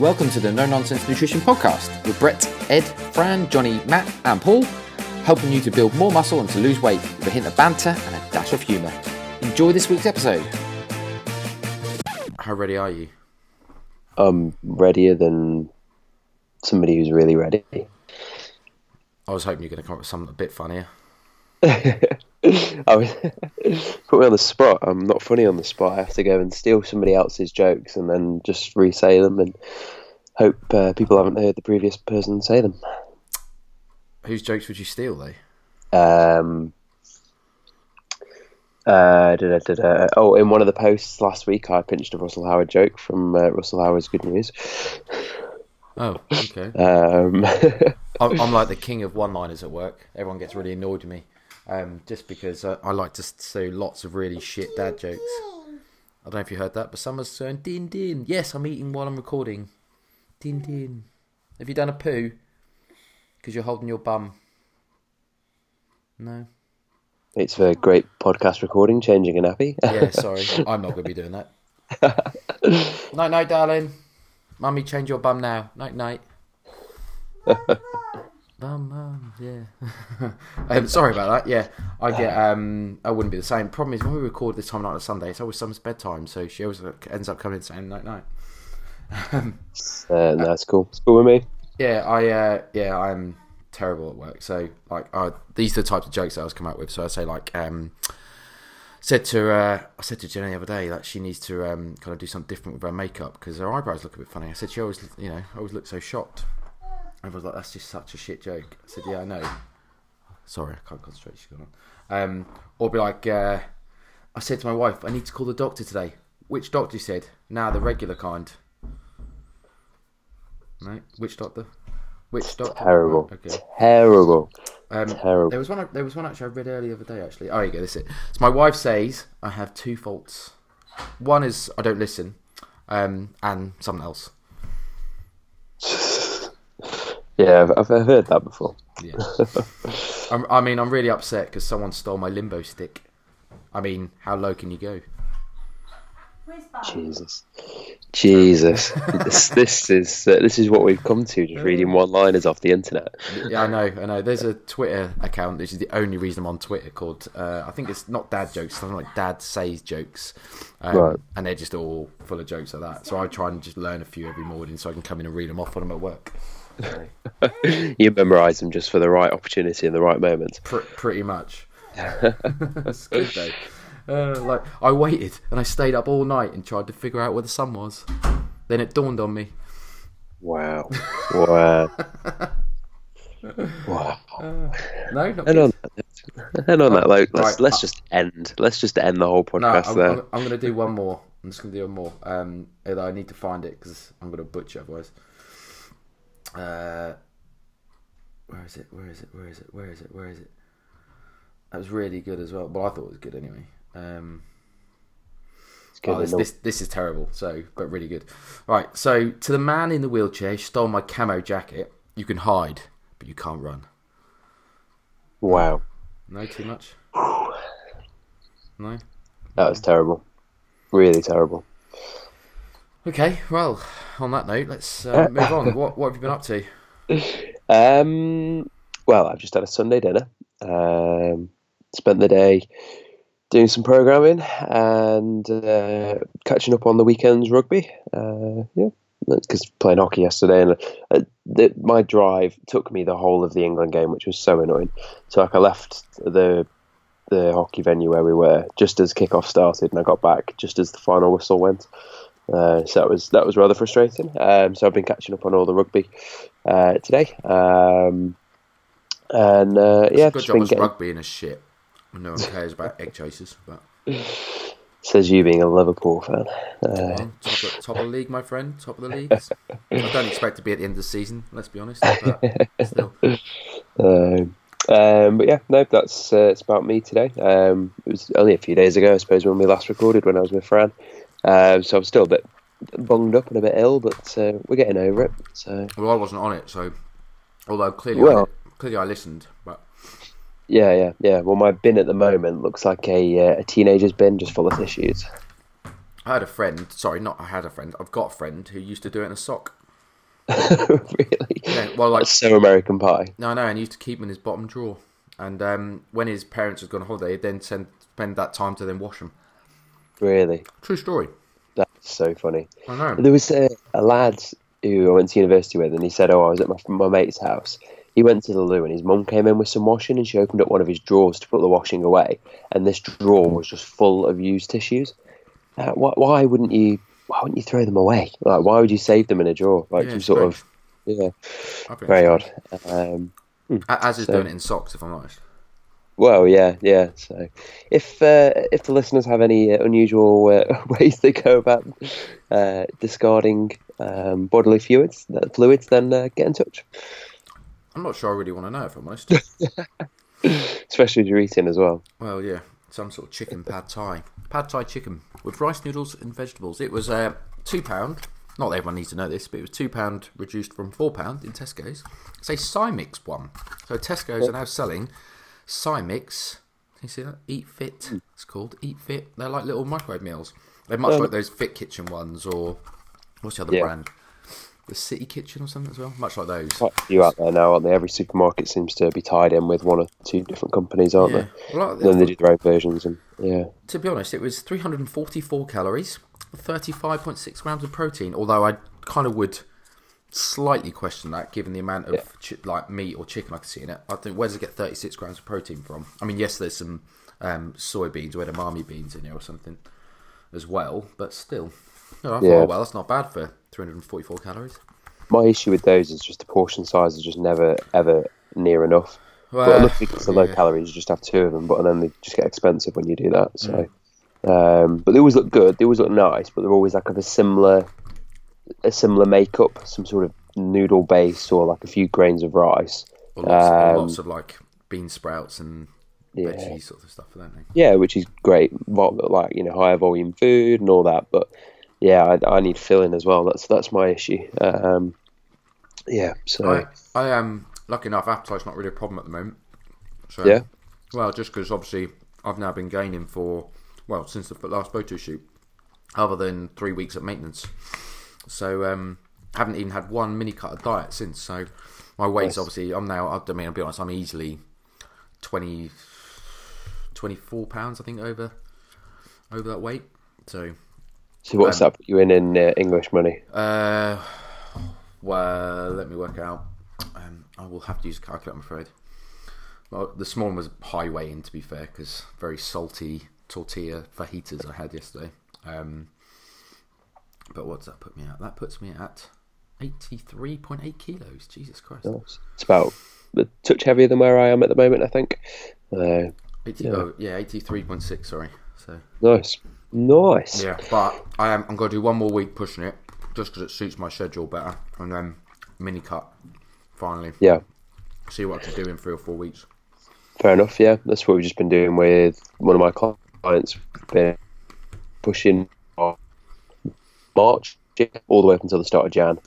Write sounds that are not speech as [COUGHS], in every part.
Welcome to the No Nonsense Nutrition Podcast with Brett, Ed, Fran, Johnny, Matt, and Paul, helping you to build more muscle and to lose weight with a hint of banter and a dash of humour. Enjoy this week's episode. How ready are you? I'm readier than somebody who's really ready. I was hoping you're going to come up with something a bit funnier. I was, [LAUGHS] put me on the spot. I'm not funny on the spot. I have to go and steal somebody else's jokes and then just re-say them and hope uh, people haven't heard the previous person say them. Whose jokes would you steal, though? Um, uh, da, da, da, da. Oh, in one of the posts last week, I pinched a Russell Howard joke from uh, Russell Howard's Good News. Oh, okay. Um, [LAUGHS] I'm, I'm like the king of one-liners at work. Everyone gets really annoyed with me, um, just because I, I like to say lots of really shit dad jokes. I don't know if you heard that, but someone's saying "din din." Yes, I'm eating while I'm recording. Din din. Have you done a poo? Because you're holding your bum. No. it's a great podcast recording, changing a nappy. Yeah, [LAUGHS] sorry, I'm not going to be doing that. [LAUGHS] night, night, darling. Mummy, change your bum now. Night, night. [LAUGHS] bum, bum, yeah. [LAUGHS] um, sorry about that. Yeah, I get. Um, I wouldn't be the same. Problem is when we record this time of night on a Sunday, it's always someone's bedtime, so she always ends up coming and saying night, night. uh, [LAUGHS] that's cool. It's cool with me. Yeah, I uh, yeah, I'm terrible at work. So like, uh, these are the types of jokes that I was come up with. So I say like, um, said to uh, I said to Jenny the other day that she needs to um, kind of do something different with her makeup because her eyebrows look a bit funny. I said she always you know always looks so shocked. I was like, that's just such a shit joke. I said, yeah, I know. Sorry, I can't concentrate. She's gone on. Um, or be like, uh, I said to my wife, I need to call the doctor today. Which doctor? He said, nah, the regular kind. No, which doctor? Which doctor? Terrible. Okay. Terrible. Um, Terrible. There was one. There was one actually I read earlier the other day. Actually, oh, you go. This is it. So my wife says I have two faults. One is I don't listen, um, and something else. Yeah, I've, I've heard that before. Yeah. I'm, I mean, I'm really upset because someone stole my limbo stick. I mean, how low can you go? Jesus, Jesus, [LAUGHS] this, this is uh, this is what we've come to. Just reading one-liners off the internet. Yeah, I know, I know. There's a Twitter account. This is the only reason I'm on Twitter. Called uh, I think it's not dad jokes. Something like dad says jokes, um, Right. and they're just all full of jokes like that. So I try and just learn a few every morning, so I can come in and read them off when I'm at work. So, [LAUGHS] You memorise them just for the right opportunity and the right moment. pr- pretty much. [LAUGHS] That's good though. Uh, like I waited and I stayed up all night and tried to figure out where the sun was. Then it dawned on me. Wow, [LAUGHS] wow, wow. No, not And on that, and on that, like, let's Right, let's uh, just end. Let's just end the whole No, podcast I'm, there. I'm, I'm going to do one more. I'm just going to do one more. Um, I need to find it because I'm going to butcher otherwise. Uh, where is it? Where is it? Where is it? Where is it? Where is it? That was really good as well. Well, I thought it was good anyway. Um, oh, this, this this is terrible. So, but really good. Right. So, to the man in the wheelchair stole my camo jacket, you can hide, but you can't run. Wow, No, too much. [SIGHS] No. that was terrible. Really terrible. Okay. Well, on that note, let's uh, move on. [LAUGHS] What what have you been up to? Um, well, I've just had a Sunday dinner. Um, spent the day doing some programming and uh, catching up on the weekend's rugby. Uh, yeah, because playing hockey yesterday and uh, the, my drive took me the whole of the England game, which was so annoying. So like I left the the hockey venue where we were just as kickoff started, and I got back just as the final whistle went. Uh, so that was that was rather frustrating. Um, so I've been catching up on all the rugby uh, today, um, and uh, yeah, Good job been getting, rugby in a shit. No one cares about egg chasers, but says you being a Liverpool fan. Uh, top, of, top of the league, my friend, top of the league. I don't expect to be at the end of the season. Let's be honest. But still, [LAUGHS] Um, um, but yeah, no, that's uh, it's about me today. Um, it was only a few days ago, I suppose, when we last recorded when I was with Fran. Um, so I'm still a bit bunged up and a bit ill, but uh, we're getting over it. So well, I wasn't on it, so although clearly, Well- I, clearly I listened, but yeah, yeah, yeah. Well, my bin at the moment looks like a, uh, a teenager's bin, just full of tissues. I had a friend. Sorry, not I had a friend. I've got a friend who used to do it in a sock. [LAUGHS] really? Yeah, well, like That's so American Pie. no, no, and he used to keep them in his bottom drawer. And um, when his parents had gone on holiday, he'd then send spend that time to then wash them. Really? True story. That's so funny. I know. There was a, a lad who I went to university with, and he said, "Oh, I was at my, my mate's house. He went to the loo, and his mum came in with some washing, and she opened up one of his drawers to put the washing away, and this drawer was just full of used tissues. Uh, why, why wouldn't you? Why wouldn't you throw them away? Like, why would you save them in a drawer? Like, Yeah, some sort strange. of yeah, very it's odd. Um, strange. As is So- doing it in socks, if I'm honest. Well, yeah, yeah. So, if uh, if the listeners have any uh, unusual uh, [LAUGHS] ways they go about uh, discarding um, bodily fluids, uh, fluids, then uh, get in touch. I'm not sure I really want to know, if I'm honest. [LAUGHS] Especially if you're eating as well. well, yeah, some sort of chicken pad thai. Pad thai chicken with rice noodles and vegetables. It was uh, £2. Not that everyone needs to know this, but it was £2 reduced from £4 in Tesco's. It's a Cymix one. So Tesco's are now selling Cymix. Can you see that? Eat Fit. It's called Eat Fit. They're like little microwave meals. They're much Um, like those Fit Kitchen ones, or what's the other Yeah. brand? The City Kitchen or something as well. Much like those. Quite a few out there now, aren't they? Every supermarket seems to be tied in with one or two different companies, aren't Yeah. they? Well, then they do their own versions, and yeah, to be honest, it was 344 calories, 35.6 grams of protein. Although I kind of would slightly question that, given the amount of Yeah. chi- like meat or chicken I could see in it. I think where does it get 36 grams of protein from? I mean, yes, there's some um, soybeans or edamame beans in there or something as well, but still, no, I thought, Yeah. oh, well, that's not bad for 344 calories. my issue with those is just the portion size is just never ever near enough. Well, but luckily, because they're low yeah. calories, you just have two of them. But then they just get expensive when you do that. So, Mm. um, but they always look good. They always look nice. But they're always like of a similar, a similar makeup, some sort of noodle base or like a few grains of rice. Or lots, Um, lots of like bean sprouts and Yeah. veggie sort of stuff, don't they? Yeah, which is great. Like you know, higher volume food and all that. But yeah, I, I need filling as well. That's that's my issue. Um, yeah. So I, I am lucky enough. Appetite's not really a problem at the moment. So, Yeah. Well, just because obviously I've now been gaining for well since the last photo shoot, other than three weeks at maintenance. So um, haven't even had one mini cut of diet since. So my weight's Nice. obviously I'm now. I mean, I'll be honest. I'm easily 20, 24 pounds. I think over over that weight. So so what's um, that put you in in uh, English money? uh, well, let me work out. Um, I will have to use a calculator, I'm afraid. Well, the small one was high weigh in, to be fair, because very salty tortilla fajitas I had yesterday. Um, but what's that put me at? That puts me at 83.8 kilos. Jesus Christ. Nice. It's about a touch heavier than where I am at the moment. I think. Uh, 80, yeah. Oh, yeah, 83.6, sorry. So, nice, nice. yeah, but I am, I'm going to do one more week pushing it, just because it suits my schedule better. And then mini cut, finally. Yeah. See what I can do in three or four weeks. Fair enough. Yeah, that's what we've just been doing with one of my clients. We've been pushing March all the way up until the start of Jan,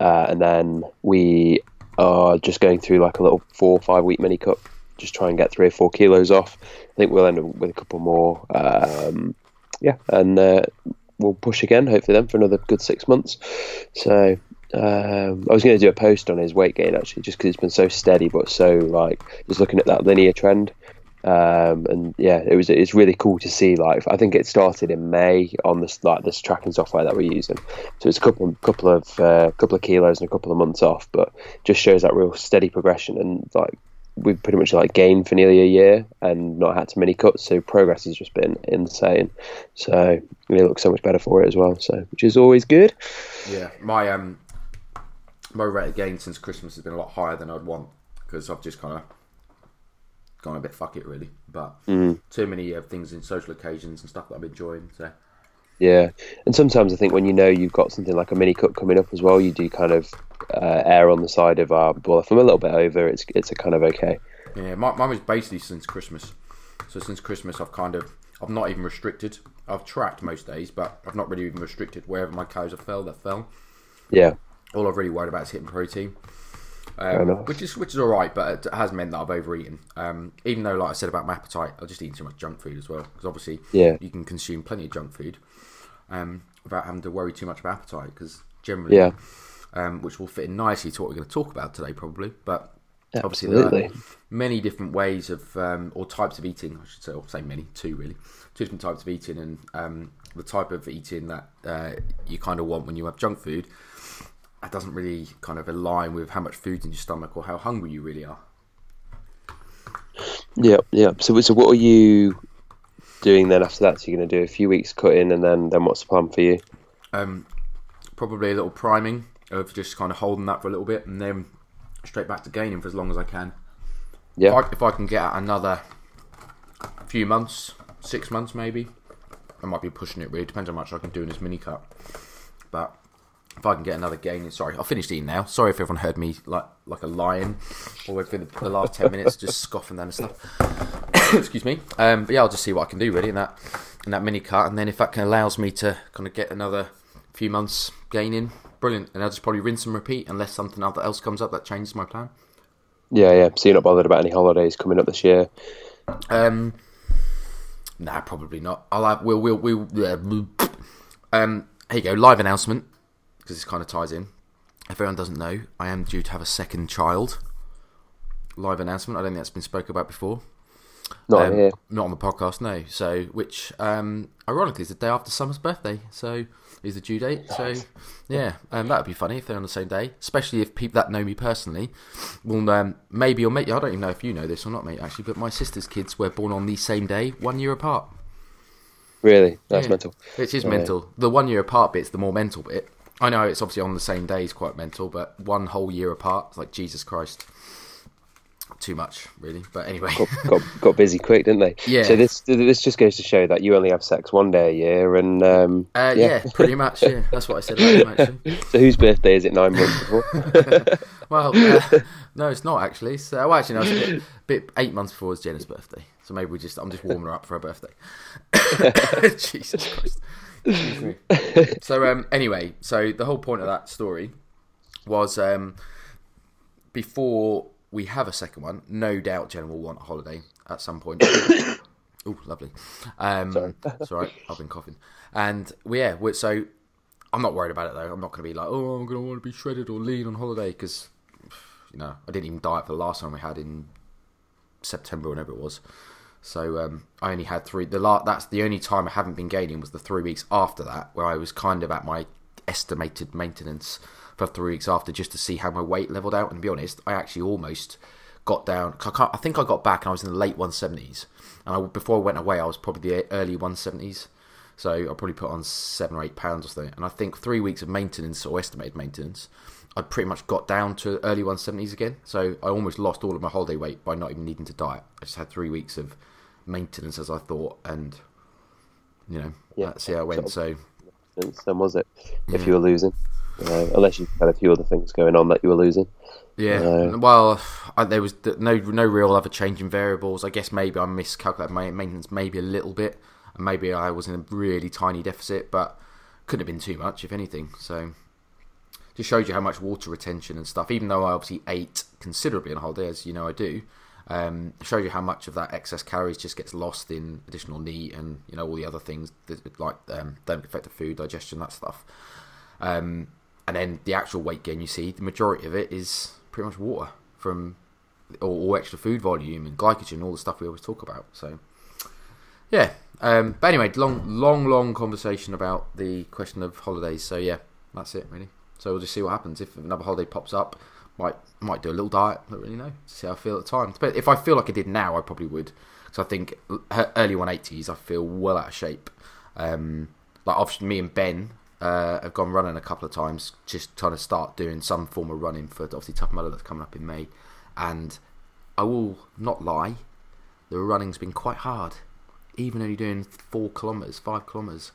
uh, and then we are just going through like a little four or five week mini cut, just try and get three or four kilos off. I think we'll end up with a couple more. Um, yeah, and uh, we'll push again, hopefully then for another good six months. So um, I was going to do a post on his weight gain actually, just because it's been so steady, but so like just looking at that linear trend. Um, and yeah, it was it's really cool to see. Like I think it started in May on this like this tracking software that we're using. So it's a couple couple of uh, couple of kilos and a couple of months off, but just shows that real steady progression. And like we've pretty much like gained for nearly a year and not had too many cuts, So progress has just been insane. So we look so much better for it as well. So which is always good. Yeah, my um, my rate of gain since Christmas has been a lot higher than I'd want because I've just kind of gone a bit fuck it really. But too many uh, things in social occasions and stuff that I'm enjoying. So Yeah, and sometimes I think when you know you've got something like a mini cut coming up as well, you do kind of uh, err on the side of, uh, well, if I'm a little bit over, it's it's a kind of okay. yeah, my, mine was basically since Christmas. So since Christmas, I've kind of I've not even restricted. I've tracked most days, but I've not really even restricted wherever my calories have fell. That fell. Yeah, All I've really worried about is hitting protein. Um, which is which is all right, but it has meant that I've overeaten. Um, even though, like I said about my appetite, I've just eaten too much junk food as well. Because obviously, Yeah. you can consume plenty of junk food um, without having to worry too much about appetite. Because generally, Yeah. um, which will fit in nicely to what we're going to talk about today, probably. But obviously, there Absolutely. are many different ways of um, or types of eating. I should say, or say many, two really, two different types of eating, and um, the type of eating that uh, you kind of want when you have junk food. That doesn't really kind of align with how much food's in your stomach or how hungry you really are. Yeah, yeah. So, so what are you doing then after that? So you're going to do a few weeks cutting, and then then what's the plan for you? Um, probably a little priming of just kind of holding that for a little bit, and then straight back to gaining for as long as I can. Yeah, If I, if I can get another few months, six months maybe, I might be pushing it. Really depends how much I can do in this mini cut. But if I can get another gain, in, sorry, I'll finish eating now. Sorry if everyone heard me like like a lion, or for the, the last ten minutes just scoffing down and stuff. [COUGHS] Excuse me. Um, but yeah, I'll just see what I can do really in that in that mini cut, and then if that can allows me to kind of get another few months gaining, brilliant. And I'll just probably rinse and repeat unless something other else comes up that changes my plan. yeah, yeah. So you're not bothered about any holidays coming up this year? Um, nah, probably not. I'll have. We'll. We'll. We'll. Yeah, um, here you go. Live announcement because this kind of ties in. If everyone doesn't know, I am due to have a second child. Live announcement. I don't think that's been spoken about before. Not Um, here. Not on the podcast, no. So, which um, ironically is the day after Summer's birthday. So, is the due date. So, yeah, um, that would be funny if they're on the same day. Especially if people that know me personally will um, maybe or maybe I don't even know if you know this or not, mate. Actually, but my sister's kids were born on the same day, one year apart. Really, that's Yeah. mental. Which is Yeah. mental. The one year apart bit's the more mental bit. I know it's obviously on the same day is quite mental, but one whole year apart, it's like Jesus Christ. Too much, really. But anyway. Got, got got busy quick, didn't they? Yeah. So this this just goes to show that you only have sex one day a year, and um, Uh, yeah. pretty much. Yeah, that's what I said. [LAUGHS] So whose birthday is it? Nine months before. [LAUGHS] Well, uh, no, it's not actually. So, well, actually, no, it's a bit, bit eight months before it's Jenna's birthday. So maybe we just, I'm just warming her up for her birthday. [LAUGHS] Jesus Christ. [LAUGHS] So, um, anyway, so the whole point of that story was um, before we have a second one, no doubt Jen will want a holiday at some point. [COUGHS] Oh, lovely. Um, Sorry. it's all right. I've been coughing. And well, yeah, we're, so I'm not worried about it though. I'm not going to be like, oh, I'm going to want to be shredded or lean on holiday because, you know, I didn't even diet for the last time we had in September, whenever it was. So um, I only had three. The la- that's the only time I haven't been gaining was the three weeks after that, where I was kind of at my estimated maintenance for three weeks after, just to see how my weight leveled out. And to be honest, I actually almost got down. I, I think I got back and I was in the late 170s. And I, before I went away, I was probably the early 170s. So I probably put on seven or eight pounds or something. And I think three weeks of maintenance or estimated maintenance, I pretty much got down to early 170s again. So I almost lost all of my holiday weight by not even needing to diet. I just had three weeks of maintenance as I thought, and you know, Yeah. that's how it went. So Then was it? If you were losing, uh, unless you had a few other things going on that you were losing. yeah, No. well, I, there was no no real other change in variables. I guess maybe I miscalculated my maintenance maybe a little bit, and maybe I was in a really tiny deficit, but couldn't have been too much if anything. So. Just showed you how much water retention and stuff. Even though I obviously ate considerably on holiday, as you know I do, um, shows you how much of that excess calories just gets lost in additional meat and you know all the other things that like um, don't affect the food digestion that stuff. Um, and then the actual weight gain you see, the majority of it is pretty much water from or, or extra food volume and glycogen, all the stuff we always talk about. So yeah. Um, but anyway, long, long, long conversation about the question of holidays. So yeah, that's it really. So we'll just see what happens if another holiday pops up. Might might do a little diet. Don't really know. See how I feel at the time. But if I feel like I did now, I probably would. Because I think early 180s, I feel well out of shape. Um, like obviously, me and Ben uh, have gone running a couple of times, just trying to start doing some form of running for the obviously Tough Mudder that's coming up in May. And I will not lie, the running's been quite hard. Even only doing four kilometres, five kilometres.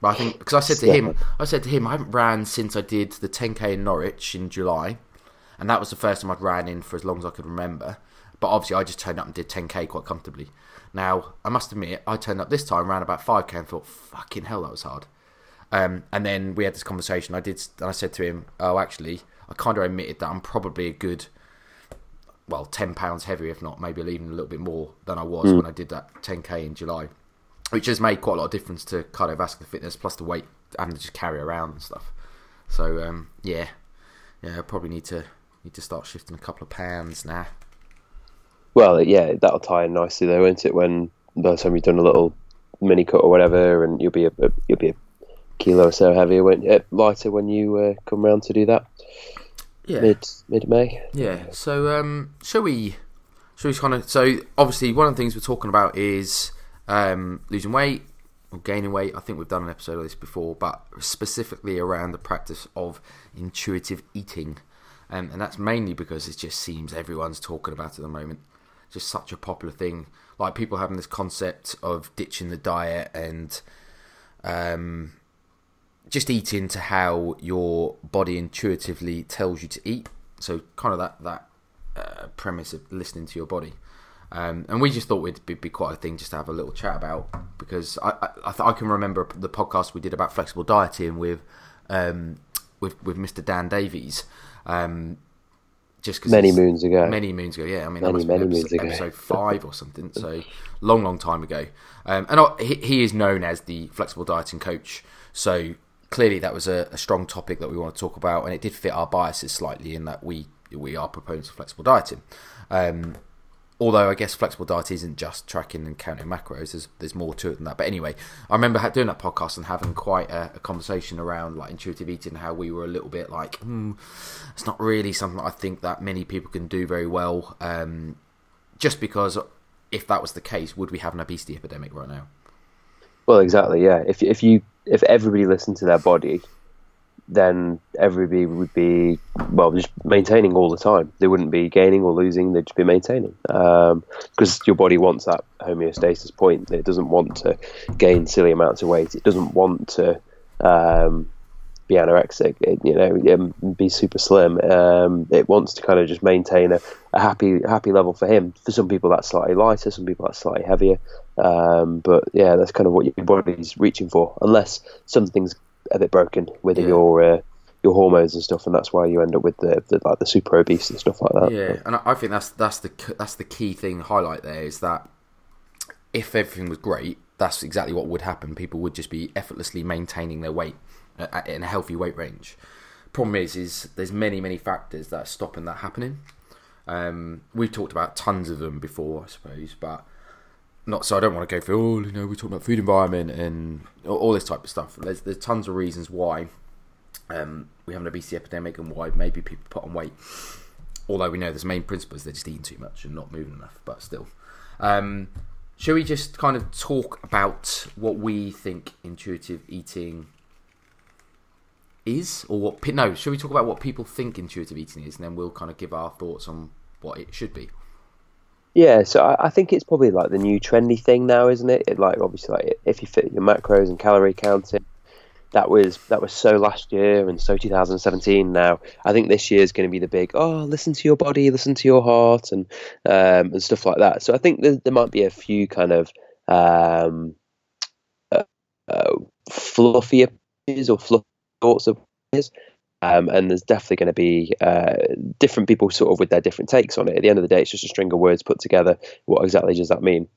But I think because I said to him, I said to him, I haven't ran since I did the 10k in Norwich in July, and that was the first time I'd ran in for as long as I could remember. But obviously, I just turned up and did 10k quite comfortably. Now, I must admit, I turned up this time, ran about 5k, and thought, "Fucking hell, that was hard." Um, and then we had this conversation. I did, and I said to him, "Oh, actually, I kind of admitted that I'm probably a good, well, ten pounds heavier, if not maybe even a little bit more than I was when I did that 10k in July." Which has made quite a lot of difference to cardiovascular fitness plus the weight having to just carry around and stuff. So um, yeah, yeah, I probably need to need to start shifting a couple of pounds now. Well, yeah, that'll tie in nicely though, won't it? When by the time you've done a little mini cut or whatever, and you'll be a, a you'll be a kilo or so heavier, won't you? lighter when you uh, come round to do that. Yeah, mid mid May. Yeah. So um, shall we? Shall we kind of? So obviously, one of the things we're talking about is um, losing weight or gaining weight. I think we've done an episode of this before, but specifically around the practice of intuitive eating, um, and that's mainly because it just seems everyone's talking about at the moment. Just such a popular thing. Like people having this concept of ditching the diet and um, just eating to how your body intuitively tells you to eat. So kind of that that uh, premise of listening to your body. Um, and we just thought it'd be, be, quite a thing just to have a little chat about because I I, I, th- I can remember the podcast we did about flexible dieting with um, with with Mr Dan Davies. Um, just cause many moons ago, many moons ago, yeah. I mean, many, many episode, moons ago, episode five or something. So [LAUGHS] long, long time ago. Um, and I, he, he is known as the flexible dieting coach. So clearly that was a, a, strong topic that we want to talk about, and it did fit our biases slightly in that we we are proponents of flexible dieting. Um, although I guess flexible diet isn't just tracking and counting macros. There's there's more to it than that. But anyway, I remember doing that podcast and having quite a, a conversation around like intuitive eating, how we were a little bit like, hmm, it's not really something I think that many people can do very well. Um, just because if that was the case, would we have an obesity epidemic right now? Well, exactly. Yeah. If if you if everybody listened to their body, then everybody would be well just maintaining all the time. They wouldn't be gaining or losing; they'd just be maintaining because um, your body wants that homeostasis point. It doesn't want to gain silly amounts of weight. It doesn't want to um, be anorexic. It, you know, be super slim. Um, it wants to kind of just maintain a, a, happy happy level for him. For some people, that's slightly lighter. Some people, that's slightly heavier. Um, but yeah, that's kind of what your body's reaching for, unless something's a bit broken with yeah. your uh, your hormones and stuff, and that's why you end up with the, the, like the super obese and stuff like that. Yeah, and I think that's that's the that's the key thing highlight there is that if everything was great, that's exactly what would happen. People would just be effortlessly maintaining their weight in a healthy weight range. Problem is, is there's many many factors that are stopping that happening. Um, we've talked about tons of them before, I suppose, but not so I don't want to go through all. Oh, you know, we talk about food environment and all this type of stuff. There's there's tons of reasons why um, we have an obesity epidemic and why maybe people put on weight. Although we know there's main principles, they're just eating too much and not moving enough. But still, um, shall we just kind of talk about what we think intuitive eating is, or what? No, shall we talk about what people think intuitive eating is, and then we'll kind of give our thoughts on what it should be. Yeah, so I, I, think it's probably like the new trendy thing now, isn't it? it? Like obviously, like if you fit your macros and calorie counting, that was that was so last year and so 2017. Now I think this year is going to be the big oh, listen to your body, listen to your heart, and um, and stuff like that. So I think there, there might be a few kind of um, uh, uh, fluffier or fluff thoughts of um, and there's definitely going to be uh, different people sort of with their different takes on it. At the end of the day, it's just a string of words put together. What exactly does that mean?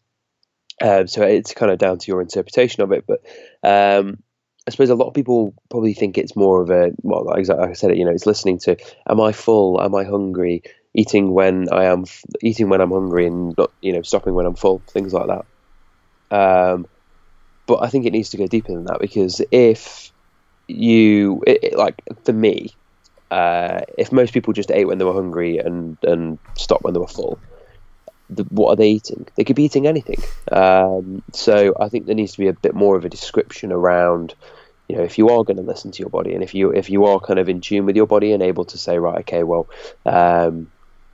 Um, so it's kind of down to your interpretation of it. But um, I suppose a lot of people probably think it's more of a well, like I said, you know, it's listening to "Am I full? Am I hungry?" Eating when I am eating when I'm hungry, and not you know stopping when I'm full, things like that. Um, but I think it needs to go deeper than that because if you it, it, like for me, uh, if most people just ate when they were hungry and and stopped when they were full, the, what are they eating? They could be eating anything. Um, so I think there needs to be a bit more of a description around, you know, if you are going to listen to your body and if you if you are kind of in tune with your body and able to say, right, okay, well, um,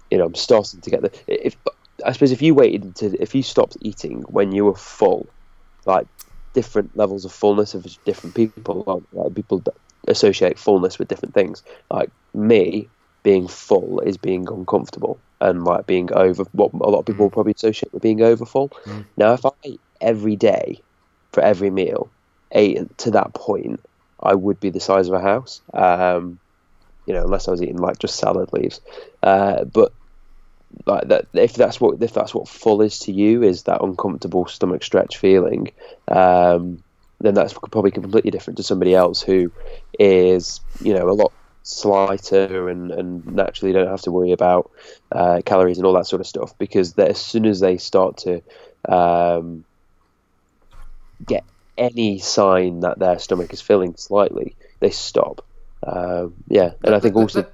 you know, I'm starting to get the. If I suppose if you waited to if you stopped eating when you were full, like different levels of fullness of different people. Like, people associate fullness with different things. Like me, being full is being uncomfortable and like being over. What a lot of people mm. probably associate with being overfull. Mm. Now, if I ate every day for every meal, ate to that point, I would be the size of a house. Um, you know, unless I was eating like just salad leaves. Uh, but like that if that's what if that's what full is to you is that uncomfortable stomach stretch feeling um, then that's probably completely different to somebody else who is, you know, a lot slighter and, and naturally don't have to worry about uh, calories and all that sort of stuff because as soon as they start to um, get any sign that their stomach is filling slightly, they stop. Um, yeah, and I think also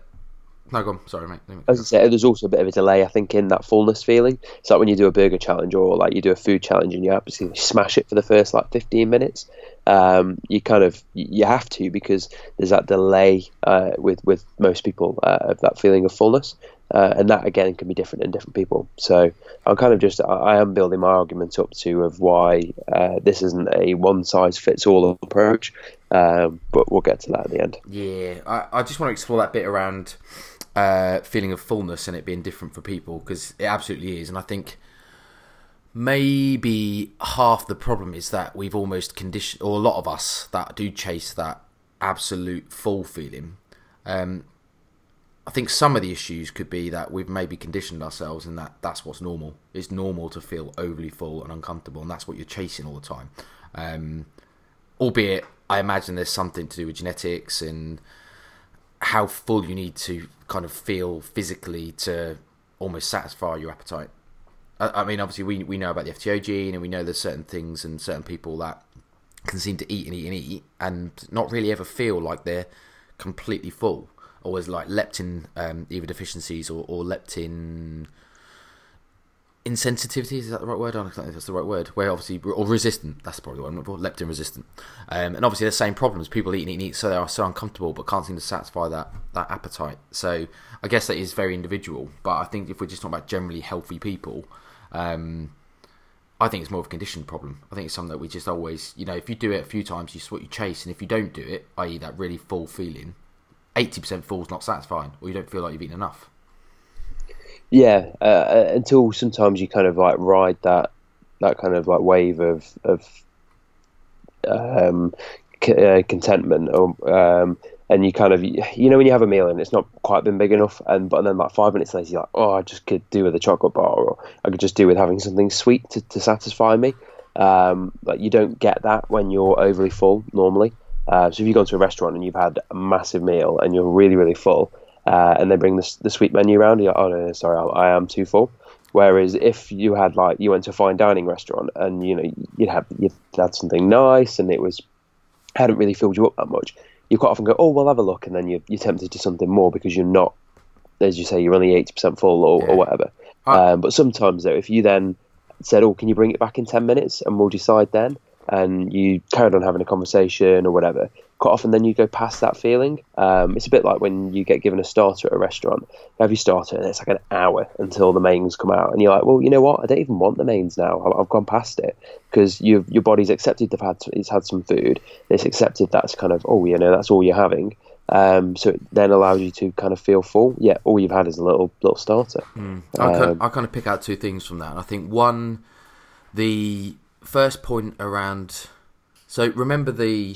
no, go on. Sorry, mate. As I say, there's also a bit of a delay, I think, in that fullness feeling. It's like when you do a burger challenge or like you do a food challenge and you absolutely smash it for the first like 15 minutes. Um, you kind of you have to because there's that delay uh, with with most people uh, of that feeling of fullness, uh, and that again can be different in different people. So I'm kind of just I am building my argument up to of why uh, this isn't a one size fits all approach, um, but we'll get to that at the end. Yeah, I, I just want to explore that bit around uh, feeling of fullness and it being different for people because it absolutely is. And I think maybe half the problem is that we've almost conditioned, or a lot of us that do chase that absolute full feeling. Um, I think some of the issues could be that we've maybe conditioned ourselves and that that's what's normal. It's normal to feel overly full and uncomfortable, and that's what you're chasing all the time. Um, albeit, I imagine there's something to do with genetics and how full you need to kind of feel physically to almost satisfy your appetite. I, I mean, obviously, we we know about the FTO gene, and we know there's certain things and certain people that can seem to eat and eat and eat, and not really ever feel like they're completely full. Always like leptin um, either deficiencies or, or leptin insensitivity is that the right word? I don't think that's the right word. Where obviously or resistant. That's probably what I'm looking for. Leptin resistant. Um, and obviously the same problems. People eat and eat and eat, so they are so uncomfortable, but can't seem to satisfy that that appetite. So I guess that is very individual. But I think if we're just talking about generally healthy people, um, I think it's more of a conditioned problem. I think it's something that we just always, you know, if you do it a few times, you what you chase, and if you don't do it, i.e., that really full feeling, eighty percent full is not satisfying, or you don't feel like you've eaten enough. Yeah, uh, uh, until sometimes you kind of like ride that that kind of like wave of of um, c- uh, contentment, or um, and you kind of you know when you have a meal and it's not quite been big enough, and but then like five minutes later you're like, oh, I just could do with a chocolate bar, or I could just do with having something sweet to, to satisfy me. Um, but you don't get that when you're overly full normally. Uh, so if you go to a restaurant and you've had a massive meal and you're really really full, uh, and they bring the, the sweet menu around. You're like, oh no, sorry, I, I am too full. Whereas if you had like you went to a fine dining restaurant and you know you'd have you'd had something nice and it was hadn't really filled you up that much, you quite often go, oh, we'll have a look, and then you're, you're tempted to something more because you're not, as you say, you're only eighty percent full or, yeah. or whatever. Um, but sometimes though, if you then said, oh, can you bring it back in ten minutes and we'll decide then, and you carried on having a conversation or whatever, quite often then you go past that feeling. Um, it's a bit like when you get given a starter at a restaurant. You have your starter and it's like an hour until the mains come out, and you're like, well, you know what? I don't even want the mains now. I've, I've gone past it because your body's accepted they've had it's had some food. It's accepted that's kind of oh, you know, that's all you're having. Um, so it then allows you to kind of feel full. Yeah, all you've had is a little little starter. Mm. I, um, kind of, I kind of pick out two things from that. I think one, the first point around. So remember the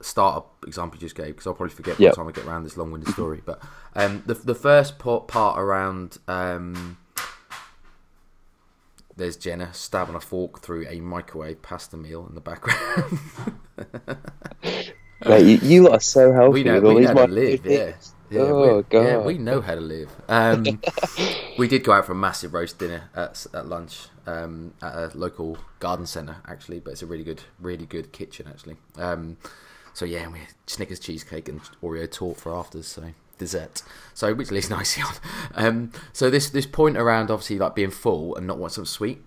startup example you just gave because I'll probably forget yep. by the time I get around this long-winded story. But um, the the first part, part around um, there's Jenna stabbing a fork through a microwave pasta meal in the background. [LAUGHS] Mate, you, you are so healthy. We know, we know how to live, yeah. Yeah, oh god! Yeah, we know how to live. Um, [LAUGHS] we did go out for a massive roast dinner at, at lunch um, at a local garden centre, actually, but it's a really good, really good kitchen, actually. Um, so yeah, we had Snickers cheesecake and Oreo torte for afters. So dessert. So which leaves [LAUGHS] nicely on. Um, so this this point around obviously like being full and not want something sweet.